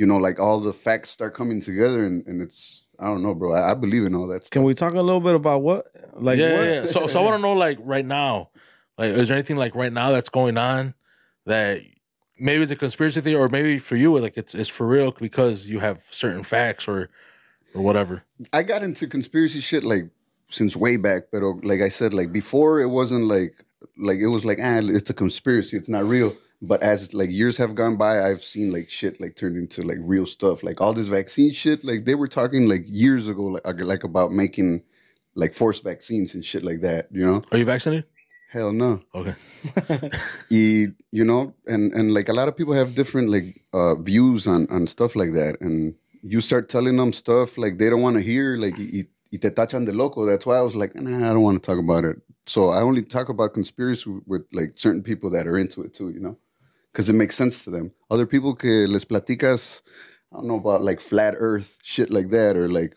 you know, like all the facts start coming together, and, and it's I don't know, bro. I, I believe in all that. Stuff. Can we talk a little bit about what? Like yeah, what? yeah, yeah. So, so I want to know, like, right now, like, is there anything like right now that's going on that maybe it's a conspiracy theory, or maybe for you, like, it's it's for real because you have certain facts or or whatever. I got into conspiracy shit like since way back, but like I said, like before it wasn't like like it was like ah, it's a conspiracy, it's not real. But as like years have gone by, I've seen like shit like turned into like real stuff. Like all this vaccine shit, like they were talking like years ago, like like about making like forced vaccines and shit like that. You know, Are you vaccinated? Hell no. Okay. [laughs] y, you know, and and like a lot of people have different like uh views on on stuff like that, and you start telling them stuff like they don't want to hear, like y, y te tachan de loco. That's why I was like, nah, I don't want to talk about it. So I only talk about conspiracy with, with like certain people that are into it too, you know, because it makes sense to them. Other people que les platicas, I don't know about like flat Earth shit like that, or like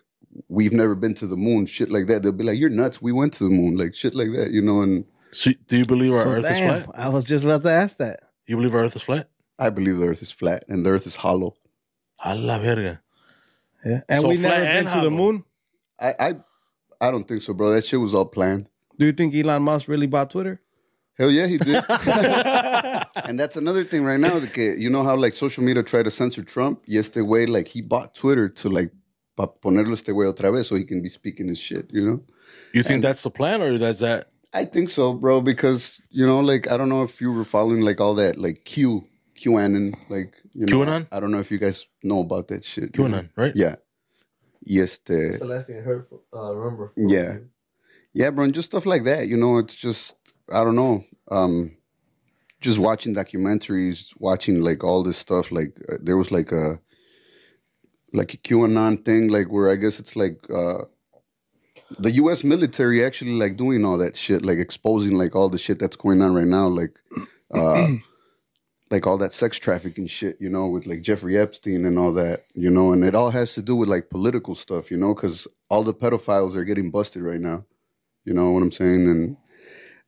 we've never been to the moon, shit like that. They'll be like, you're nuts. We went to the moon, like shit like that, you know, and. So, do you believe our So, Earth is flat? I was just about to ask that. You believe our Earth is flat? I believe the Earth is flat and the Earth is hollow. A la verga. Yeah, and So we flat never been and to the moon. I, I I don't think so, bro. That shit was all planned. Do you think Elon Musk really bought Twitter? Hell yeah, he did. [laughs] [laughs] and that's another thing right now. Que you know how like social media tried to censor Trump? Yes, the way like he bought Twitter to like pa ponerlo este way otra vez so he can be speaking his shit. You know? You think that's the plan, or that's that? I think so, bro. Because you know, like I don't know if you were following like all that like Q QAnon, like you know, QAnon? I don't know if you guys know about that shit. you know? Right? Yeah. Yes, That's the the last thing I heard. Uh, remember? Yeah. Yeah, bro, and just stuff like that. You know, it's just I don't know. Um just watching documentaries, watching like all this stuff. Like uh, there was like a like a QAnon thing, like where I guess it's like uh the U.S. military actually like doing all that shit, like exposing like all the shit that's going on right now, like uh [clears throat] like all that sex trafficking shit, you know, with like Jeffrey Epstein and all that, you know, and it all has to do with like political stuff, you know, because all the pedophiles are getting busted right now. You know what I'm saying? And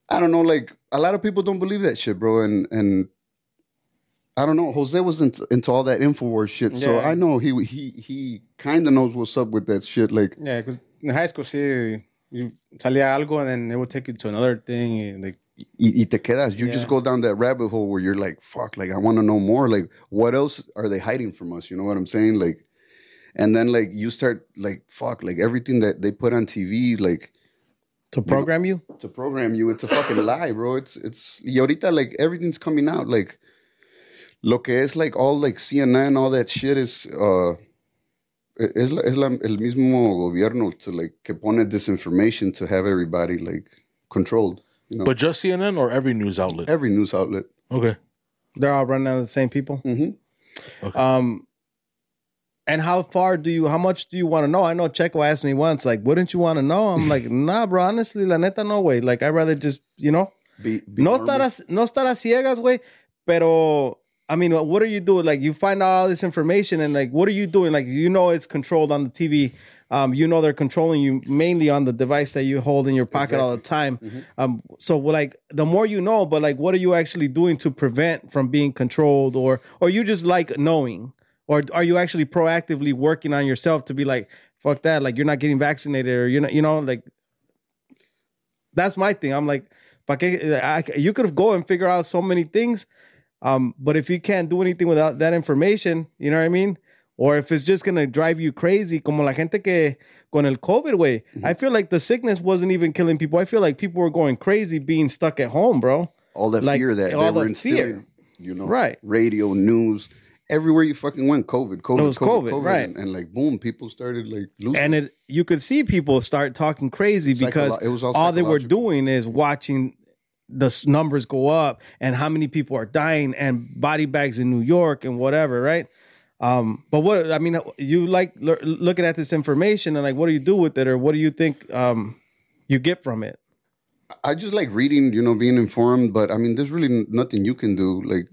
I don't know, like a lot of people don't believe that shit, bro. And and I don't know. Jose was into, into all that Infowars shit, so Yeah. I know he he he kind of knows what's up with that shit. Like, Yeah, because in high school, sí, you salía algo and then it would take you to another thing. and, Like, y, y te quedas. You just go down that rabbit hole where you're like, fuck, like I want to know more. Like, what else are they hiding from us? You know what I'm saying? Like, and then like you start like, fuck, like everything that they put on TV, like. To program you? to program you. It's a fucking [laughs] lie, bro. It's it's y ahorita like everything's coming out. Like lo que es like all like CNN, all that shit is uh es, la, es la, el mismo gobierno to like que pone disinformation to have everybody like controlled. You know, But just CNN or every news outlet? every news outlet. Okay. They're all running out of the same people. hmm Um, and how far do you? How much do you want to know? I know Checo asked me once, like, "Wouldn't you want to know?" I'm like, [laughs] "Nah, bro. Honestly, la neta, no way. Like, I'd rather just, you know, Be, be no normal. estar a, no estar a ciegas, way. Pero I mean, what are you doing? Like, you find out all this information, and like, what are you doing? Like, you know, it's controlled on the TV. Um, you know, they're controlling you mainly on the device that you hold in your pocket all the time. Um, so, like, the more you know, but like, what are you actually doing to prevent from being controlled, or or you just like knowing, or are you actually proactively working on yourself to be like, fuck that. Like you're not getting vaccinated or you're not, you know, like that's my thing. I'm like, que- I, you could go and figure out so many things. Um, but if you can't do anything without that information, you know what I mean? Or if it's just gonna drive you crazy, como la gente que con el COVID way. I feel like the sickness wasn't even killing people. I feel like people were going crazy being stuck at home, bro. all that Like, fear that all they were instilling, fear. you know, Right. Radio, news, everywhere you fucking went, COVID, COVID, It was COVID, right. and, and, like boom, people started like losing. and it you could see people start talking crazy Psycholo- because all all they were doing is watching the numbers go up and how many people are dying and body bags in New York and whatever, right? Um, but what I mean, you like l- looking at this information and like, what do you do with it, or what do you think um, you get from it? I just like reading, you know, being informed, but I mean, there's really nothing you can do like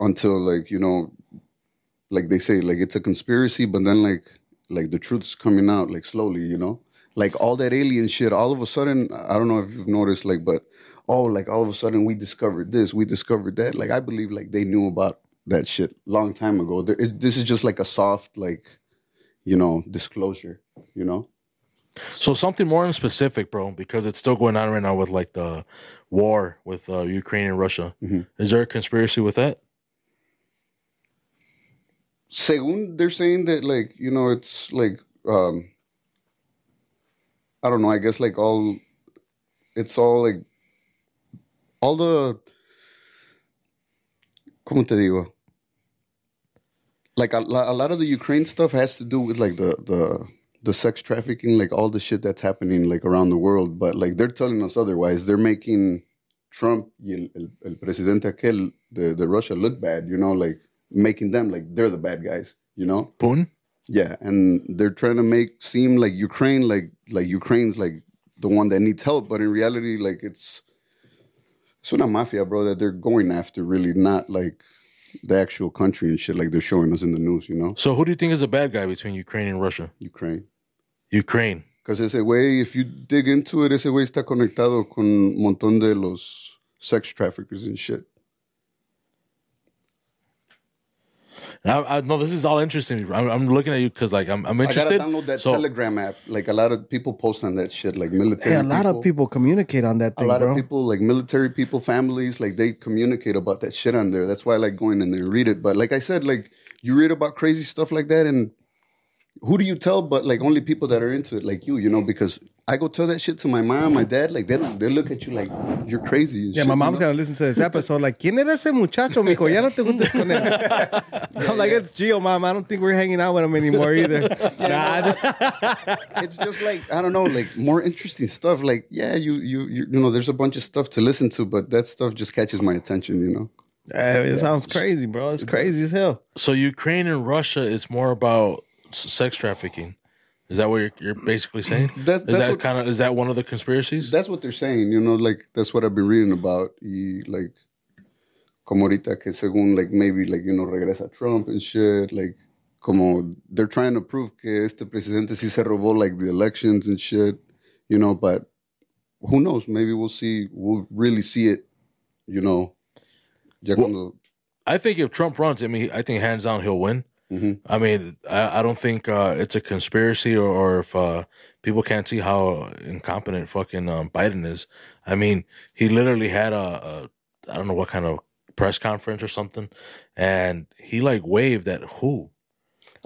until like you know, like they say, like it's a conspiracy, but then like like the truth's coming out like slowly, you know, like all that alien shit. All of a sudden, I don't know if you've noticed, like, but oh, like all of a sudden we discovered this, we discovered that. Like I believe like they knew about that shit long time ago. There is, this is just like a soft like, you know, disclosure, you know. So something more in specific, bro, because it's still going on right now with like the war with uh, Ukraine and Russia. Mhm. Is there a conspiracy with that? según they're saying that like you know it's like um i don't know i guess like all it's all like all the como te digo? Like a, a lot of the ukraine stuff has to do with like the the the sex trafficking like all the shit that's happening like around the world. But like they're telling us otherwise. They're making trump y el, el, el presidente aquel de, de russia look bad you know like making them like they're the bad guys you know? Putin? yeah, and they're trying to make seem like Ukraine, like like Ukraine's like the one that needs help, but in reality, like it's it's una mafia, bro. That they're going after, really, not like the actual country and shit, like they're showing us in the news. You know, So who do you think is a bad guy between Ukraine and Russia? Ukraine. Ukraine. Because ese way, if you dig into it, ese güey está conectado con un montón de los sex traffickers and shit. I, I no, this is all interesting. I'm, I'm looking at you because like I'm, I'm I gotta interested. download that so Telegram app. Like a lot of people post on that shit, like military. Hey, a lot of people communicate on that a lot bro. of people like military people families like they communicate about that shit on there that's why i like going in there and read it but like i said like you read about crazy stuff like that and who do you tell but like only people that are into it like you you know because i go tell that shit to my mom my dad like they, they look at you like you're crazy and Yeah, shit, my you mom's know? gonna listen to this episode. Like, ¿quién era ese muchacho, mijo? Ya no te juntes con él. [laughs] I'm like, it's Gio, mom. I don't think we're hanging out with him anymore either. [laughs] Nah. it's just like i don't know like more interesting stuff like yeah you, you you you know there's a bunch of stuff to listen to but that stuff just catches my attention you know Eh, it sounds crazy, bro. It's crazy as hell. so Ukraine and Russia is more about s- sex trafficking. Is that what you're, you're basically saying? That's- is that's that kind of is that one of the conspiracies? That's what they're saying, you know, like that's what I've been reading about. Like, como ahorita que según like maybe like you know regresa Trump and shit, like como they're trying to prove que este presidente sí se robó like the elections and shit, you know, but who knows? Maybe we'll see. We'll really see it, you know. Ya Well- cuando, I think if Trump runs, I mean, I think hands down he'll win. Mhm. I mean, I, I don't think uh, it's a conspiracy or, or if uh, people can't see how incompetent fucking um, Biden is. I mean, he literally had a, a I don't know what kind of press conference or something, and he like waved at who.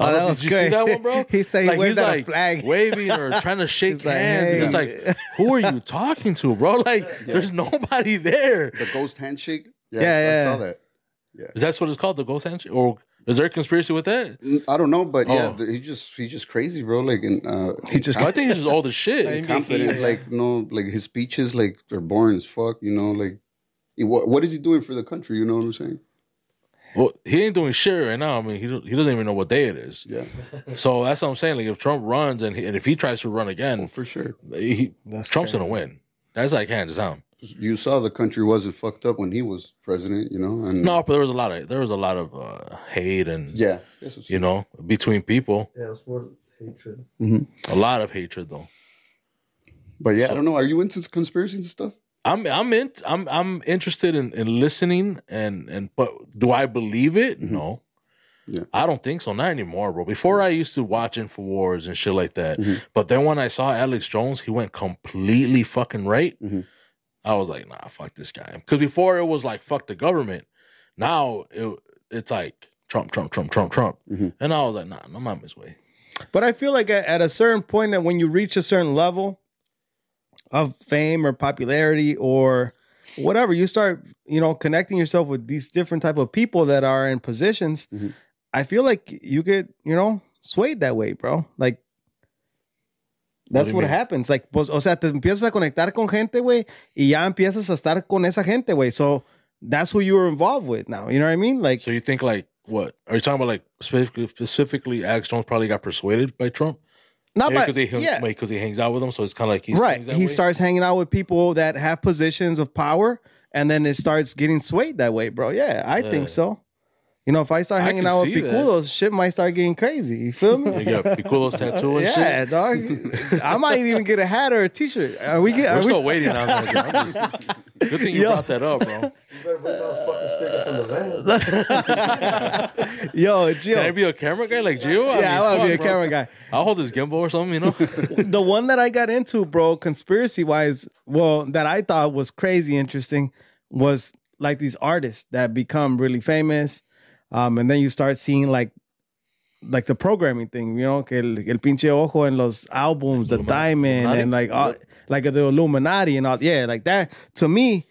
Oh, that know, was did you see that one, bro? [laughs] He said he like, waved he's at a like flag. waving or [laughs] trying to shake He's like, hands. and it's like, [laughs] who are you talking to, bro? Like, there's nobody there. the ghost handshake. Yeah, I yeah. saw that. Is that what it's called, the ghost handshake? Or is there a conspiracy with that? I don't know, but yeah, Oh. the, he just he's just crazy, bro. Like, and uh, He just I think he's just old as [laughs] shit. confident. Like no, like his speeches, like they're boring as fuck. You know, like what what is he doing for the country? You know what I'm saying? Well, he ain't doing shit right now. I mean, he he doesn't even know what day it is. Yeah, [laughs] So that's what I'm saying. Like, if Trump runs and he, and if he tries to run well, again, for sure. he, That's Trump's crazy. gonna win. That's like hands down. You saw the country wasn't fucked up when he was president. You know, and No, but there was a lot of there was a lot of uh, hate and yeah, that's what's- you know between people. Yeah, it's more hatred. A lot of hatred though. But yeah, I don't know. Are you into conspiracies and stuff? I'm I'm in, I'm I'm interested in, in listening and and but do I believe it? Mm-hmm. No. Yeah. I don't think so. Not anymore, bro. Before I used to watch Infowars and shit like that. Mhm. But then when I saw Alex Jones, he went completely fucking right. I was like, nah, fuck this guy. Because before it was like fuck the government. Now it, it's like Trump, Trump, Trump, Trump, Trump. Mhm. And I was like, nah, I'm no mames way. But I feel like at, at a certain point that when you reach a certain level of fame or popularity or whatever, you start, you know, connecting yourself with these different type of people that are in positions. Mhm. I feel like you get, you know, swayed that way, bro. Like that's what happens. Like, pues, o sea, te empiezas a conectar con gente, güey, y ya empiezas a estar con esa gente, güey. So that's who you were involved with now. You know what I mean? Like, So you think like what? Are you talking about like specifically, specifically Alex Jones probably got persuaded by Trump? not Yeah, because he, yeah. because he hangs out with him. So it's kind of like he's right. He starts hanging out with people that have positions of power, and then it starts getting swayed that way, bro. Yeah, I Yeah. think so. You know, if I start I hanging can out with see that. Picudos, shit might start getting crazy. You feel me? You got Picudo's tattoo and shit. [laughs] yeah, shit. dog. I might even get a hat or a T-shirt. Are we get? We're Are still we, waiting on that. I'm just- Good thing you Yo. brought that up, bro. You better bring that fucking speaker from the van. [laughs] Yo, Gio. Can I be a camera guy like Gio? yeah, I want to be a fuck, bro. camera guy. I'll hold this gimbal or something, you know? [laughs] the one that I got into, bro, conspiracy wise, well, that I thought was crazy interesting was like these artists that become really famous. Um, and then you start seeing like like the programming thing, you know, que el, el pinche ojo en los albums, the diamond, and like all, like the Illuminati and all. Yeah, like that. To me,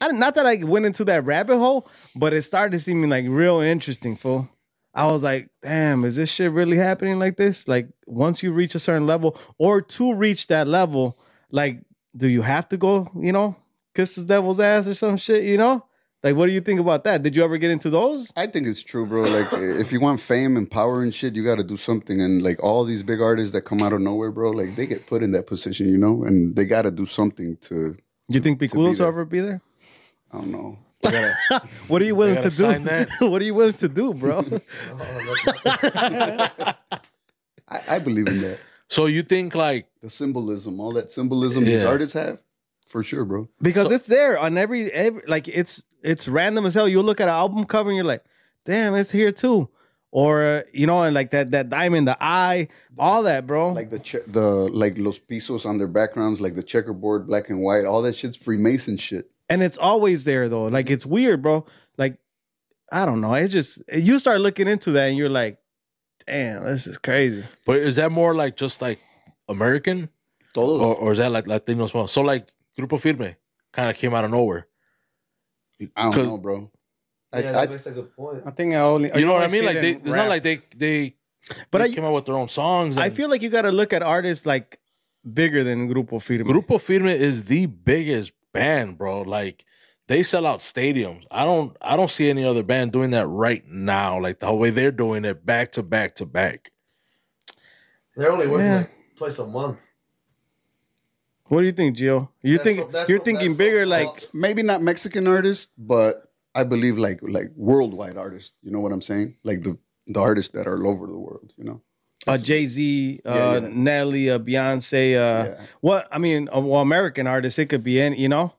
I, not that I went into that rabbit hole, but it started seeming like real interesting, fool. I was like, damn, is this shit really happening like this? Like, once you reach a certain level, or to reach that level, like, do you have to go, you know, kiss the devil's ass or some shit, you know? Like, what do you think about that? Did you ever get into those? I think it's true, bro. Like, if you want fame and power and shit, you got to do something. And like all these big artists that come out of nowhere, bro, like they get put in that position, you know, and they got to do something to. Do you think be Picudos will ever be there? I don't know. [laughs] What are you willing to do? [laughs] what are you willing to do, bro? [laughs] I, I believe in that. so you think like The symbolism, all that symbolism these artists have, for sure, bro. because So- it's there on every, every like it's it's random as hell. You look at an album cover and you're like, damn, it's here too. Or uh, you know, and like that that diamond, the eye, all that, bro. Like the che- the like los pisos on their backgrounds, like the checkerboard, black and white, all that shit's Freemason shit. and it's always there though. Like it's weird, bro. Like I don't know. It just you start looking into that and you're like, damn, this is crazy. but is that more like just like American? Todos. Or, or is that like Latino as well? So like Grupo Firme kind of came out of nowhere. I don't know, bro. I, Yeah, I, that makes a good point. I think I only. You know what I mean? Like they, it's rap. not like they they But they I- came out with their own songs. I feel like you got to look at artists like bigger than Grupo Firme. Grupo Firme is the biggest band, bro. Like they sell out stadiums. I don't I don't see any other band doing that right now. Like the whole way they're doing it back to back to back. They're only working Yeah. like twice a month. What do you think, Gio? You That's think what- that's you're what- thinking that's bigger, what- like maybe not Mexican artists, but I believe like like worldwide artists. You know what I'm saying? Like the the artists that are all over the world. You know? a Jay Z, uh, Yeah, yeah. Nelly, a Beyonce, uh, Yeah. what I mean, uh, well, American artists. It could be any, you know,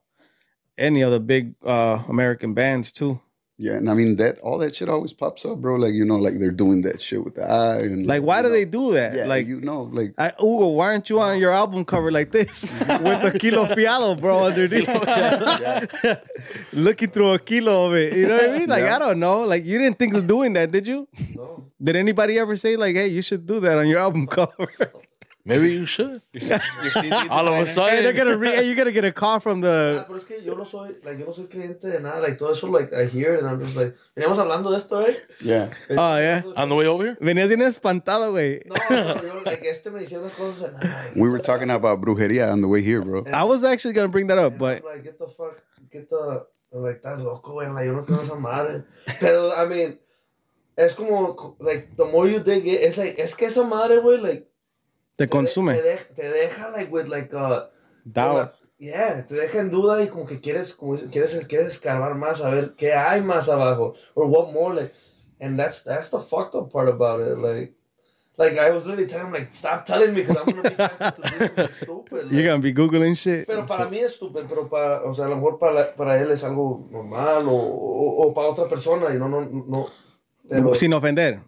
any other big uh, American bands too. Yeah, and I mean that all that shit always pops up, bro. Like you know, like they're doing that shit with the eye and Like, why do know. they do that? Yeah, like, you know, like I, Hugo, why aren't you on your album cover like this [laughs] [laughs] with a Kilo Fiado, bro, underneath? [laughs] Looking through a kilo of it. You know what I mean? Like, Yeah. I don't know. Like, you didn't think of doing that, did you? No. Did anybody ever say, like, hey, you should do that on your album cover? Maybe you should. [laughs] All of a sudden, hey, they're gonna re- hey, you're gonna get a call from Ah, the pero es que yo no soy, like, yo no soy cliente de nada, like, todo eso, like, I hear it and I'm just like, veníamos hablando de esto, eh? yeah. Oh, yeah. on the way over here. Venías bien espantado, güey. No, no, yo, like, este me decía unas cosas and I'm like, We were talking about brujeria on the way here, bro. I was actually gonna bring that up, but I'm like, get the fuck, get the, I'm like, estás loco, güey, like, yo no quiero esa madre. Pero, I mean, es como, like, the more you dig it, it's like, es que esa madre, güey, like, te Te, consume. deja, te deja, like, with, like, uh, Doubt. Yeah, te deja en duda y como que quieres, como quieres, quieres escarbar más, a ver qué hay más abajo, or what more, like, and that's, that's the fucked up part about it, like, like, I was literally telling him, like, stop telling me, because I'm gonna be to stupid, You're like, gonna be googling shit. pero para mí es estúpido, pero para, o sea, a lo mejor para, para él es algo normal, o, o, o para otra persona, y no, no, no, Sin ofender.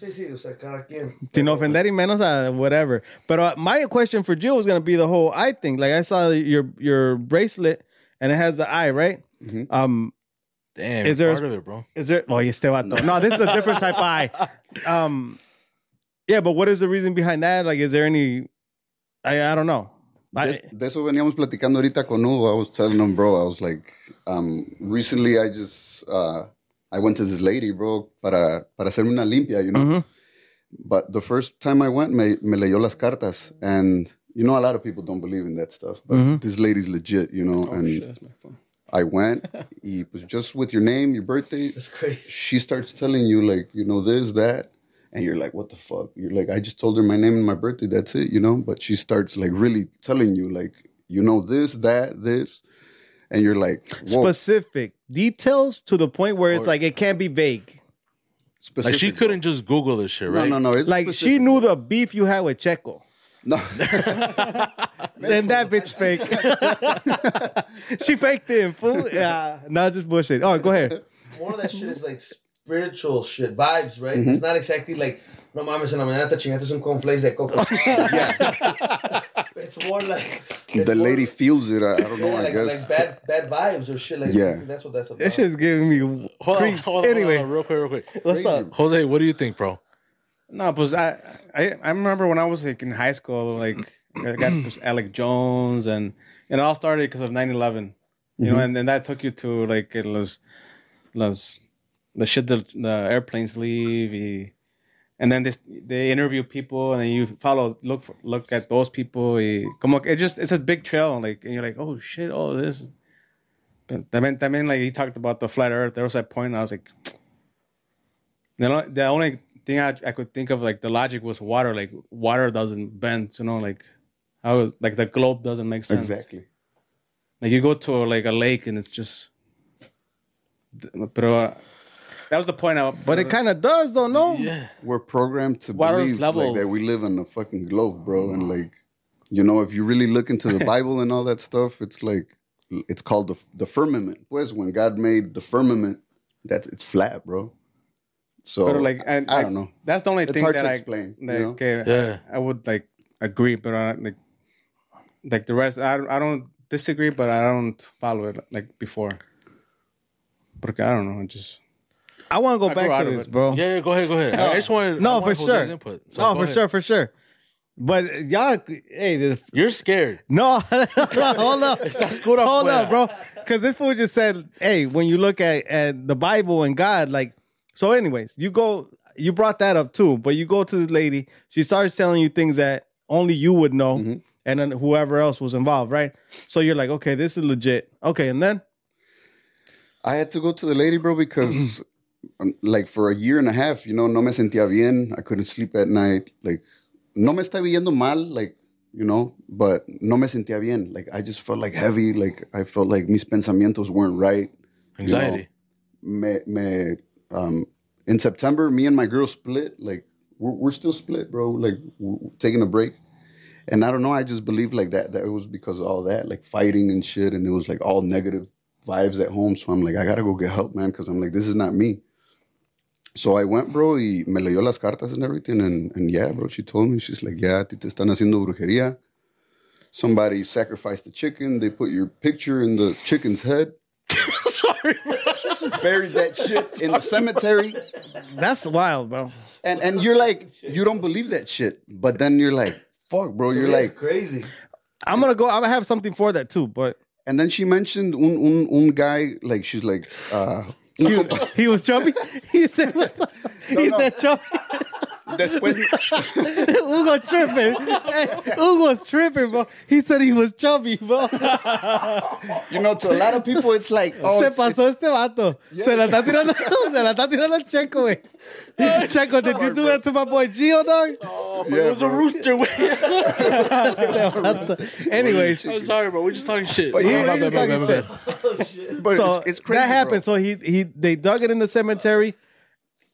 Sí, sí, o sea, cada quien. Sin ofender y menos a whatever. But uh, my question for Gio was gonna be the whole eye thing. Like I saw your your bracelet and it has the eye, right? Um, Damn, Is is there part of it, bro? is there? Oh, este vato. No, this is a different type of eye. [laughs] Um, yeah, but what is the reason behind that? Like, is there any? I I don't know. I, De, de eso veníamos platicando ahorita con Hugo. I was telling him, bro, I was like, um, recently I just, uh, I went to this lady, bro, para, para hacerme una limpia, you know? Mhm. But the first time I went, me, me leyó las cartas. And, you know, a lot of people don't believe in that stuff. But Mhm. this lady's legit, you know? Oh, and shit, that's my phone. I went, [laughs] y pues just with your name, your birthday, That's crazy. she starts telling you like you know this that and you're like what the fuck you're like i just told her my name and my birthday that's it you know but she starts like really telling you like you know this that this and you're like whoa, specific details to the point where it's Or- like it can't be vague. specific, Like she couldn't just Google this shit, right? no no no it's Like she knew bro. the beef you had with Checo. no [laughs] [laughs] Then that bitch fake. [laughs] she faked it, fool. Yeah, not just bullshit. Oh, go ahead. More of that shit is like spiritual shit, vibes, right? Mm-hmm. It's not exactly like, no mames, en la mañana te chingaste un cornflakes de coco. [laughs] [laughs] it's more like. it's the more- lady feels it i, I don't know Yeah, i like, guess like bad, bad vibes or shit like Yeah. That's what that's about. That just giving me Hold on, creeps. hold on, anyway, hold on, real quick, real quick. what's Crazy, up? Jose, what do you think, bro? No, pues I, I I remember when I was like in high school, like I got pues, [clears throat] Alex Jones, and and it all started because of 9-11. You know, mm-hmm. and then that took you to like it was, was the shit that the airplanes leave, y, and then this they interview people, and then you follow look for, look at those people. Y, como it just it's a big trail, like and you're like, oh shit, oh this. But también, también like he talked about the flat Earth. There was that point, I was like, the only, the only thing I, I could think of like the logic was water. Like water doesn't bend, you know, like how like the globe doesn't make sense. exactly Like you go to like a lake and it's just. But uh, that was the point. I, But it kind of does, though, no? Yeah. we're programmed to Water's believe level. like that we live in a fucking globe, bro. And like, you know, if you really look into the [laughs] Bible and all that stuff, it's like it's called the the firmament. Pues when God made the firmament, that it's flat, bro. So but like I, I, like, don't know. That's the only It's thing hard that to I explain, you know? okay, Yeah. I, I would like agree, but uh, like like the rest, I I don't disagree, but I don't follow it like before. Porque I don't know, it just I want to go I back out to of this, it. bro. Yeah, yeah, go ahead, go ahead. I just wanted No, I wanted for Jose's sure. Input. So no, go for ahead. sure, for sure. But y'all, hey, this, You're scared. no, [laughs] hold up, oscuro hold afuera. up, bro. Because this fool just said, hey, when you look at, at the Bible and God, like, so, anyways, you go, you brought that up too, but you go to the lady, she starts telling you things that only you would know, Mm-hmm. and then whoever else was involved, right? So you're like, okay, this is legit. Okay, and then, I had to go to the lady, bro, because [clears throat] like for a year and a half, you know, no me sentía bien. I couldn't sleep at night. Like, no me estaba yendo mal, like, you know, but no me sentía bien. Like, I just felt like heavy. Like, I felt like mis pensamientos weren't right. Anxiety. Me, me, um, in September, me and my girl split. Like, we're, we're still split, bro. Like, we're taking a break. And I don't know, I just believe like that, that it was because of all that, like fighting and shit. And it was like all negative vibes at home. So I'm like, I gotta go get help, man, because I'm like, this is not me. So I went, bro, y me leyó las cartas and everything. And, and yeah, bro, she told me, she's like, yeah, a ti te están haciendo brujería. Somebody sacrificed the chicken. They put your picture in the chicken's head. [laughs] Sorry, Buried that shit [laughs] in the cemetery. that's wild, bro. And and you're like, you don't believe that shit. But then you're like, fuck, bro. You're like, crazy. I'm gonna go, I'm gonna have something for that too, but and then she mentioned un, un, un guy, like, she's like, uh, he, he was chubby. [laughs] He said, he no. said chubby. [laughs] después, [laughs] Hugo tripping. Hey, Hugo's tripping, bro. He said he was chubby, bro. you know, to a lot of people, it's like, oh, Se it's, pasó este vato. Se la está tirando, [laughs] se la está tirando al Checo, güey. Checo, did you do that to my boy Gio, dog? Oh, Yeah, it was a bro. rooster. Anyways, I'm sorry, bro. We're just talking shit. But yeah, My he bad, was my bad, talking my shit. bad. but so it's, it's crazy. that happened. bro. So he he they dug it in the cemetery.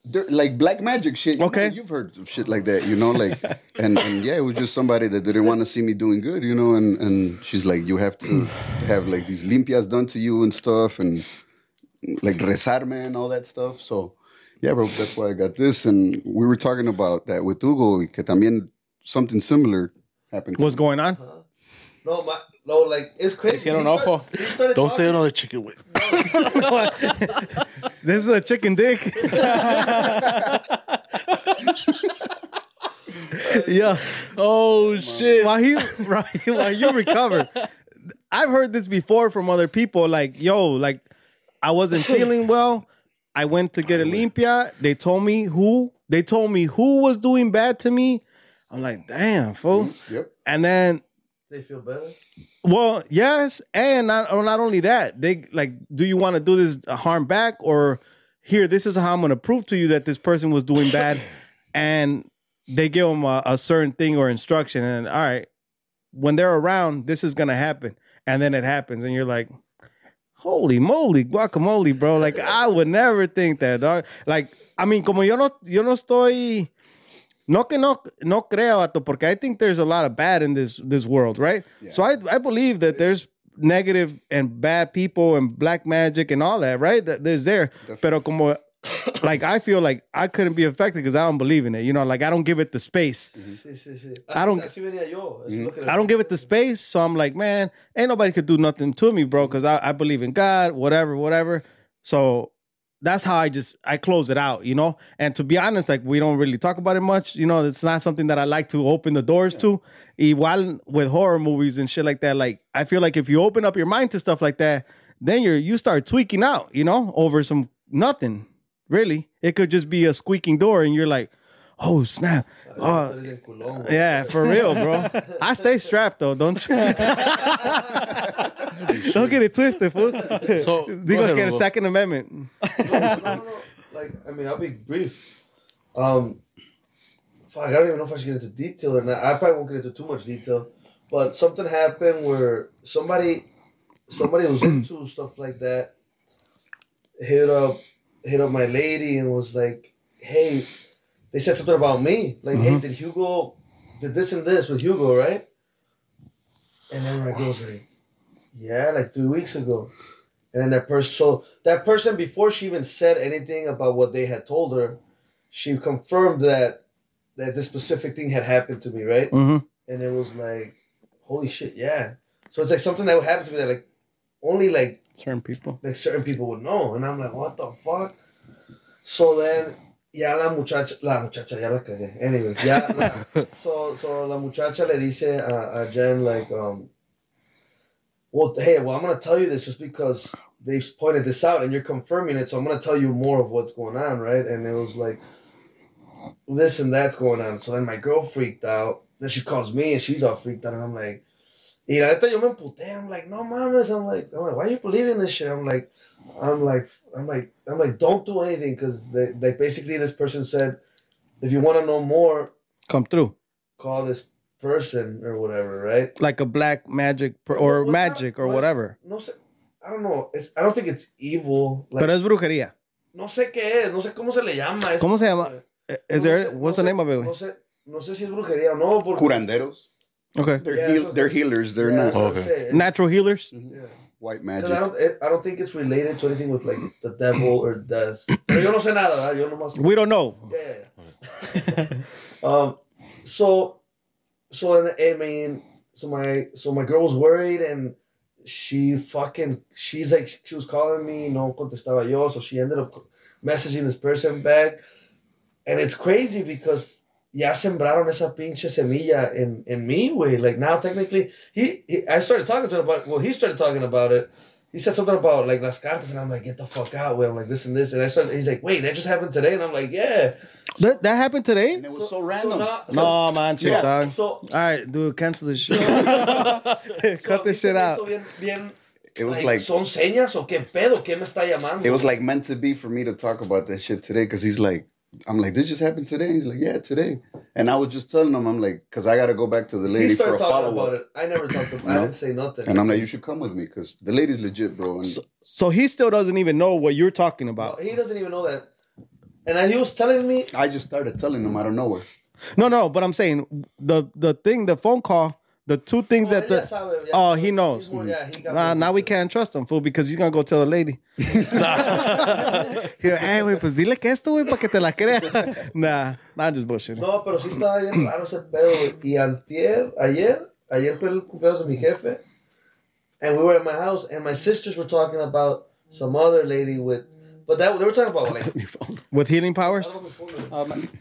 They're- like black magic shit. You Okay. know, you've heard of shit like that, you know, like, [laughs] and, and yeah, it was just somebody that didn't want to see me doing good, you know, and, and she's like, you have to have like these limpias done to you and stuff, and like rezarme and all that stuff. So, Yeah, bro, that's why I got this. And we were talking about that with Hugo, que también something similar happened. to What's him. going on? Uh-huh. No, my, no, like it's crazy. Hicieron He start- ojo. he started Don't say another chicken wing. [laughs] [laughs] This is a chicken dick. [laughs] yeah. Oh shit! While he right, while you recover, I've heard this before from other people. Like, yo, like I wasn't feeling well. I went to get a limpia. They told me who. They told me who was doing bad to me. I'm like, damn, fool. Mm, yep. And then They feel better. Well, yes, and not oh, not only that, they like, do you want to do this harm back or here? This is how I'm going to prove to you that this person was doing bad, [coughs] and they give them a, a certain thing or instruction, and all right, when they're around, this is going to happen, and then it happens, and you're like, holy moly, guacamole, bro! Like I would never think that, dog. Like I mean, como yo no, yo no estoy. No que no, no creo, vato, porque I think there's a lot of bad in this this world, right? So I I believe that there's negative and bad people and black magic and all that, right? That there's there. Pero como [coughs] like I feel like I couldn't be affected because I don't believe in it. You know, like I don't give it the space. Mm-hmm. Sí, sí, sí. I don't- Así venía yo. Así mm-hmm. lo que le- I don't give it the space. So I'm like, man, ain't nobody could do nothing to me, bro, because I, I believe in God, whatever, whatever. So that's how I just I close it out, you know. And to be honest, like we don't really talk about it much. You know, it's not something that I like to open the doors to. Igual with horror movies and shit like that. Like I feel like if you open up your mind to stuff like that, then you're you start tweaking out, you know, over some nothing. Really, it could just be a squeaking door, and you're like, oh snap. Oh, Eres bien culón, güey. yeah, for real, bro. I stay strapped though. Don't you? [laughs] Don't get it twisted, fool. So, you go [laughs] gonna ahead, get a Second Amendment. no, no, no. Like, I mean, I'll be brief. Um, fuck, I don't even know if I should get into detail or not. I probably won't get into too much detail. But something happened where somebody, somebody was [clears throat] into stuff like that, hit up, hit up my lady and was like, "Hey," they said something about me. Like, "Hey, did Hugo, did this and this with Hugo, right?" And then my girl's like, "Yeah, like three weeks ago." And then that person, so that person, before she even said anything about what they had told her, she confirmed that that this specific thing had happened to me, right? Mm-hmm. And it was like, holy shit, yeah. So it's like something that would happen to me that like only like Certain people. like certain people would know, and I'm like, what the fuck? So then, ya la muchacha, la muchacha, ya la cagué. Anyways, ya. la- [laughs] so so la muchacha le dice a, a Jen like, um, well, hey, well, I'm gonna tell you this just because they pointed this out and you're confirming it, so I'm gonna tell you more of what's going on, right? And it was like this and that's going on. So then my girl freaked out. Then she calls me and she's all freaked out, and I'm like. Y la neta yo me emputé. I'm like, no mames. I'm like, I'm like, why are you believing this shit? I'm like, I'm like, I'm like, I'm like, don't do anything because they, they basically this person said, if you want to know more, Come through call this person or whatever, right? like a black magic per, or Well, it's not- magic or whatever. No sé, I don't know. It's I don't think it's evil. Like, Pero es brujería. no sé qué es. No sé cómo se le llama. Es- ¿Cómo se llama? Eh, is No there? sé- What's no the sé- name of it? No sé, no sé si es brujería o no. Porque, Curanderos. Okay. They're, Yeah, heal, they're healers. They're Yeah, not that's what I'm Okay. Natural healers. Yeah. White Because magic. I don't, I don't think it's related to anything with like the devil or death. Pero yo no sé nada, ¿verdad? Yo nomás. We don't know. Yeah. [laughs] um. So, so and I mean, so my so my girl was worried and she fucking she's like she was calling me, no contestaba yo, so she ended up messaging this person back, and it's crazy because ya sembraron esa pinche semilla in in me, way. Like now, technically, he, he I started talking to him about well, he started talking about it. He said something about like las cartas, and I'm like, get the fuck out, way. I'm like this and this, and I started. He's like, wait, that just happened today, and I'm like, yeah. That that happened today? and it was so, random. now- No, man, chill, Yeah, dog. so All right, dude, cancel this shit. so [laughs] [laughs] Cut this shit out. Bien, bien, it was like, like ¿Son señas o qué pedo? ¿Qué me está llamando? it was like meant to be for me to talk about that shit today because he's like, I'm like, this just happened today. He's like, yeah, today. And I was just telling him, I'm like, because I got to go back to the lady for started a talking follow about up. it. I never talked to him. I didn't say nothing. And I'm like, you should come with me because the lady's legit, bro. And So he still doesn't even know what you're talking about. he doesn't even know that. And I, he was telling me, I just started telling him out of nowhere. No, no, but I'm saying the the thing, the phone call the two things that the ya sabe, ya oh he knows. mismo ya, he Nah, now we can't trust him, fool, because he's gonna go tell the lady. [laughs] [laughs] He'll, hey, güey, pues dile que esto, güey, para que te la crea. [laughs] nah, nah, I'm just bullshitting. No, pero sí estaba bien raro ese pedo, güey. Y antier, ayer, ayer fue el cumpleaños de mi jefe. And we were at my house, and my sisters were talking about some other lady with, but that they were talking about like, With healing powers.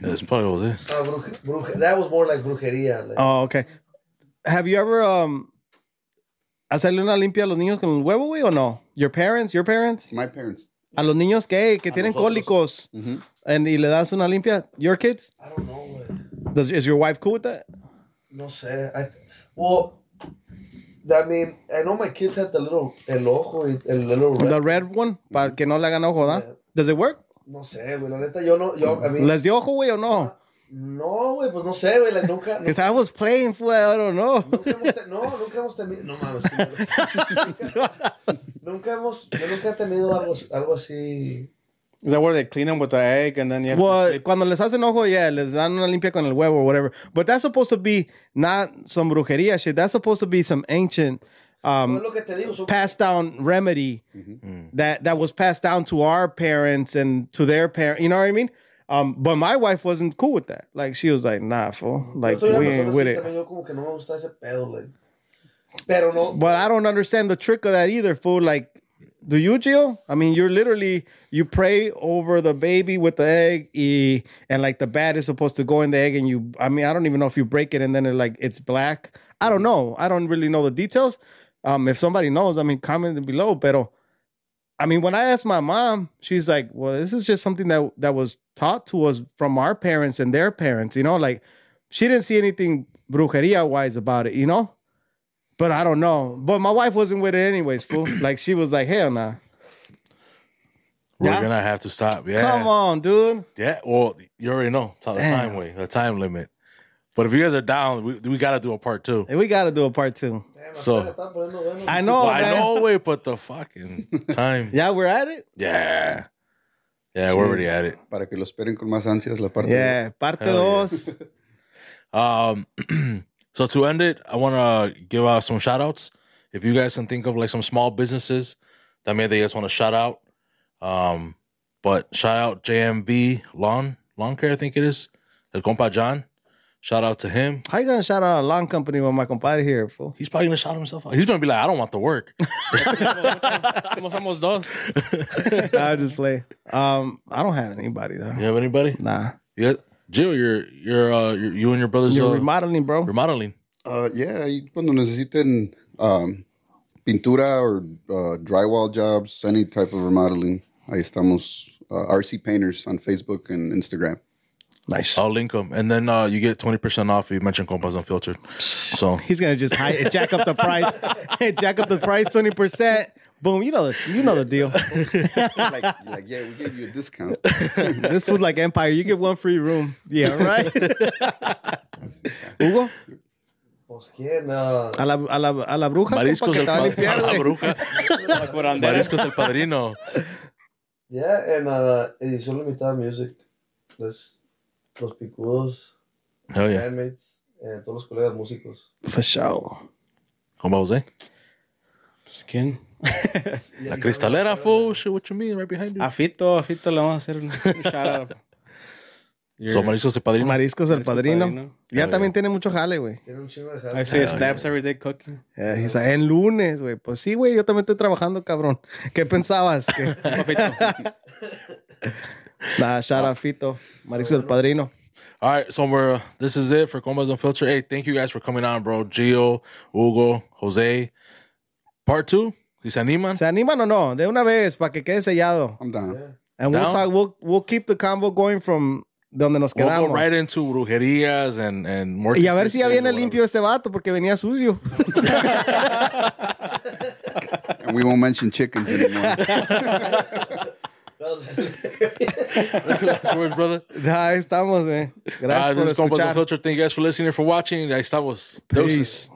It's probably what it is. uh, bruje, bruje, that was more like brujería. Like, Oh, okay. Have you ever um hacerle una limpia a los niños con el huevo, güey, o no? Your parents, your parents? My parents. A los niños que, que tienen nosotros. cólicos Mhm. and, y le das una limpia. Your kids? I don't know, güey. Does, is your wife cool with that? No sé. I, well, I mean, I know my kids have the little, el ojo, y el little red. The red one, para que no le hagan ojo, ¿da? Yeah. Does it work? No sé, güey. La neta, yo no, yo, I mean, ¿Les dio ojo, güey, o no? No, güey, pues no sé, güey. Like, nunca, Because I was playing, fool, I don't know. Nunca hemos te- no, nunca hemos tenido. No mames. [laughs] nunca hemos. Yo nunca he tenido algo, algo así. Is that where they clean them with the egg and then you have to Well, sleep? cuando les hacen ojo, yeah, les dan una limpia con el huevo or whatever. But that's supposed to be not some brujería shit. That's supposed to be some ancient No um, es lo que te digo. Son, passed down remedy that that was passed down to our parents and to their parents. You know what I mean? Um, but my wife wasn't cool with that. Like she was like, "Nah, fool. Like we ain't with it." también. Yo como que no me gusta ese pedo, like. Pero no. But I don't understand the trick of that either, fool. Like, do you, Gio? I mean, you're literally you pray over the baby with the egg, y, and like the bat is supposed to go in the egg, and you. I mean, I don't even know if you break it and then it like it's black. I don't know. I don't really know the details. Um, if somebody knows, I mean, comment below. Pero, I mean, when I asked my mom, she's like, "Well, this is just something that that was taught to us from our parents and their parents." You know, like she didn't see anything brujeria wise about it. You know. But I don't know. But my wife wasn't with it anyways, fool. [clears throat] like she was like, hell nah. We're Yeah. gonna have to stop. Yeah. Come on, dude. Yeah. Well, you already know. It's the time way, the time limit. But if you guys are down, we, we got to do a part two. And we gotta do a part two. Damn, So- apenas estaba poniendo bueno. I know, Well, I man. know, wait, but the fucking [laughs] time. Yeah, we're at it. Yeah. Yeah, we're already at it. Para que lo esperen con más ansias la parte Yeah, parte Hell dos. [laughs] Um, [clears throat] so to end it, I want to give out some shout outs. If you guys can think of like some small businesses that maybe you guys want to shout out. Um, but shout out JMV Lawn Lawn Care, I think it is. El compa John. Shout out to him. How you gonna shout out a lawn company with my compadre here, fool? He's probably gonna shout himself out. He's gonna be like, I don't want the work. [laughs] Somos somos dos. I just play. Um, I don't have anybody though. You have anybody? Nah, Yeah, Jill, you're you're uh you're, you and your brothers you're uh, remodeling, bro. remodeling. Uh, yeah, y cuando necesiten um, pintura or uh, drywall jobs, any type of remodeling, ahí estamos. Uh, RC Painters on Facebook and Instagram. Nice. I'll link them, and then uh, you get twenty percent off if you mention compas unfiltered. So [laughs] He's gonna just high, jack up the price, [laughs] jack up the price twenty percent. Boom. You know the you know the deal. like, like, yeah, we gave you a discount. [laughs] this food like Empire. You get one free room. Yeah, right. Hugo, Pues quién. Uh, a la, a la, a la bruja. compa, mariscos el te va a la güey. bruja. Mariscos el padrino. yeah, en uh, edición limitada music. Los, los picudos, Hell yeah. bandmates, eh, todos los colegas músicos. For sure. Compa Jose. Skin. La cristalera, fool. Shit, what you mean? Right behind you. A Fito, a Fito le vamos a hacer un, shout out. [laughs] So mariscos el padrino. Mariscos el padrino. Padrino. Ya Oh, también tiene mucho jale, güey. Tiene un chingo de I jale. see snaps every day cooking. Yeah, he's like, en lunes, güey. Pues sí, güey, yo también estoy trabajando, cabrón. ¿Qué pensabas? Que- [laughs] [laughs] nah, shout out Fito. Mariscos el padrino. All right, so we're this is it for Combos Unfiltered. Hey, thank you guys for coming on, bro. Gio, Hugo, Jose. Part two. ¿Y se animan? ¿Se animan o no? De una vez, para que quede sellado. I'm down. And we'll Down? talk, we'll, we'll keep the convo going from donde nos We'll quedamos. go right into brujerías and, and more. y a ver si ya viene limpio este vato, porque venía sucio. [laughs] And we won't mention chickens anymore. [laughs] Last words, brother. [laughs] Ahí estamos, güey. Gracias Ah, por this is Compas escuchar. Unfiltered. Thank you guys for listening and for watching. Ahí estamos. Deuces. Peace.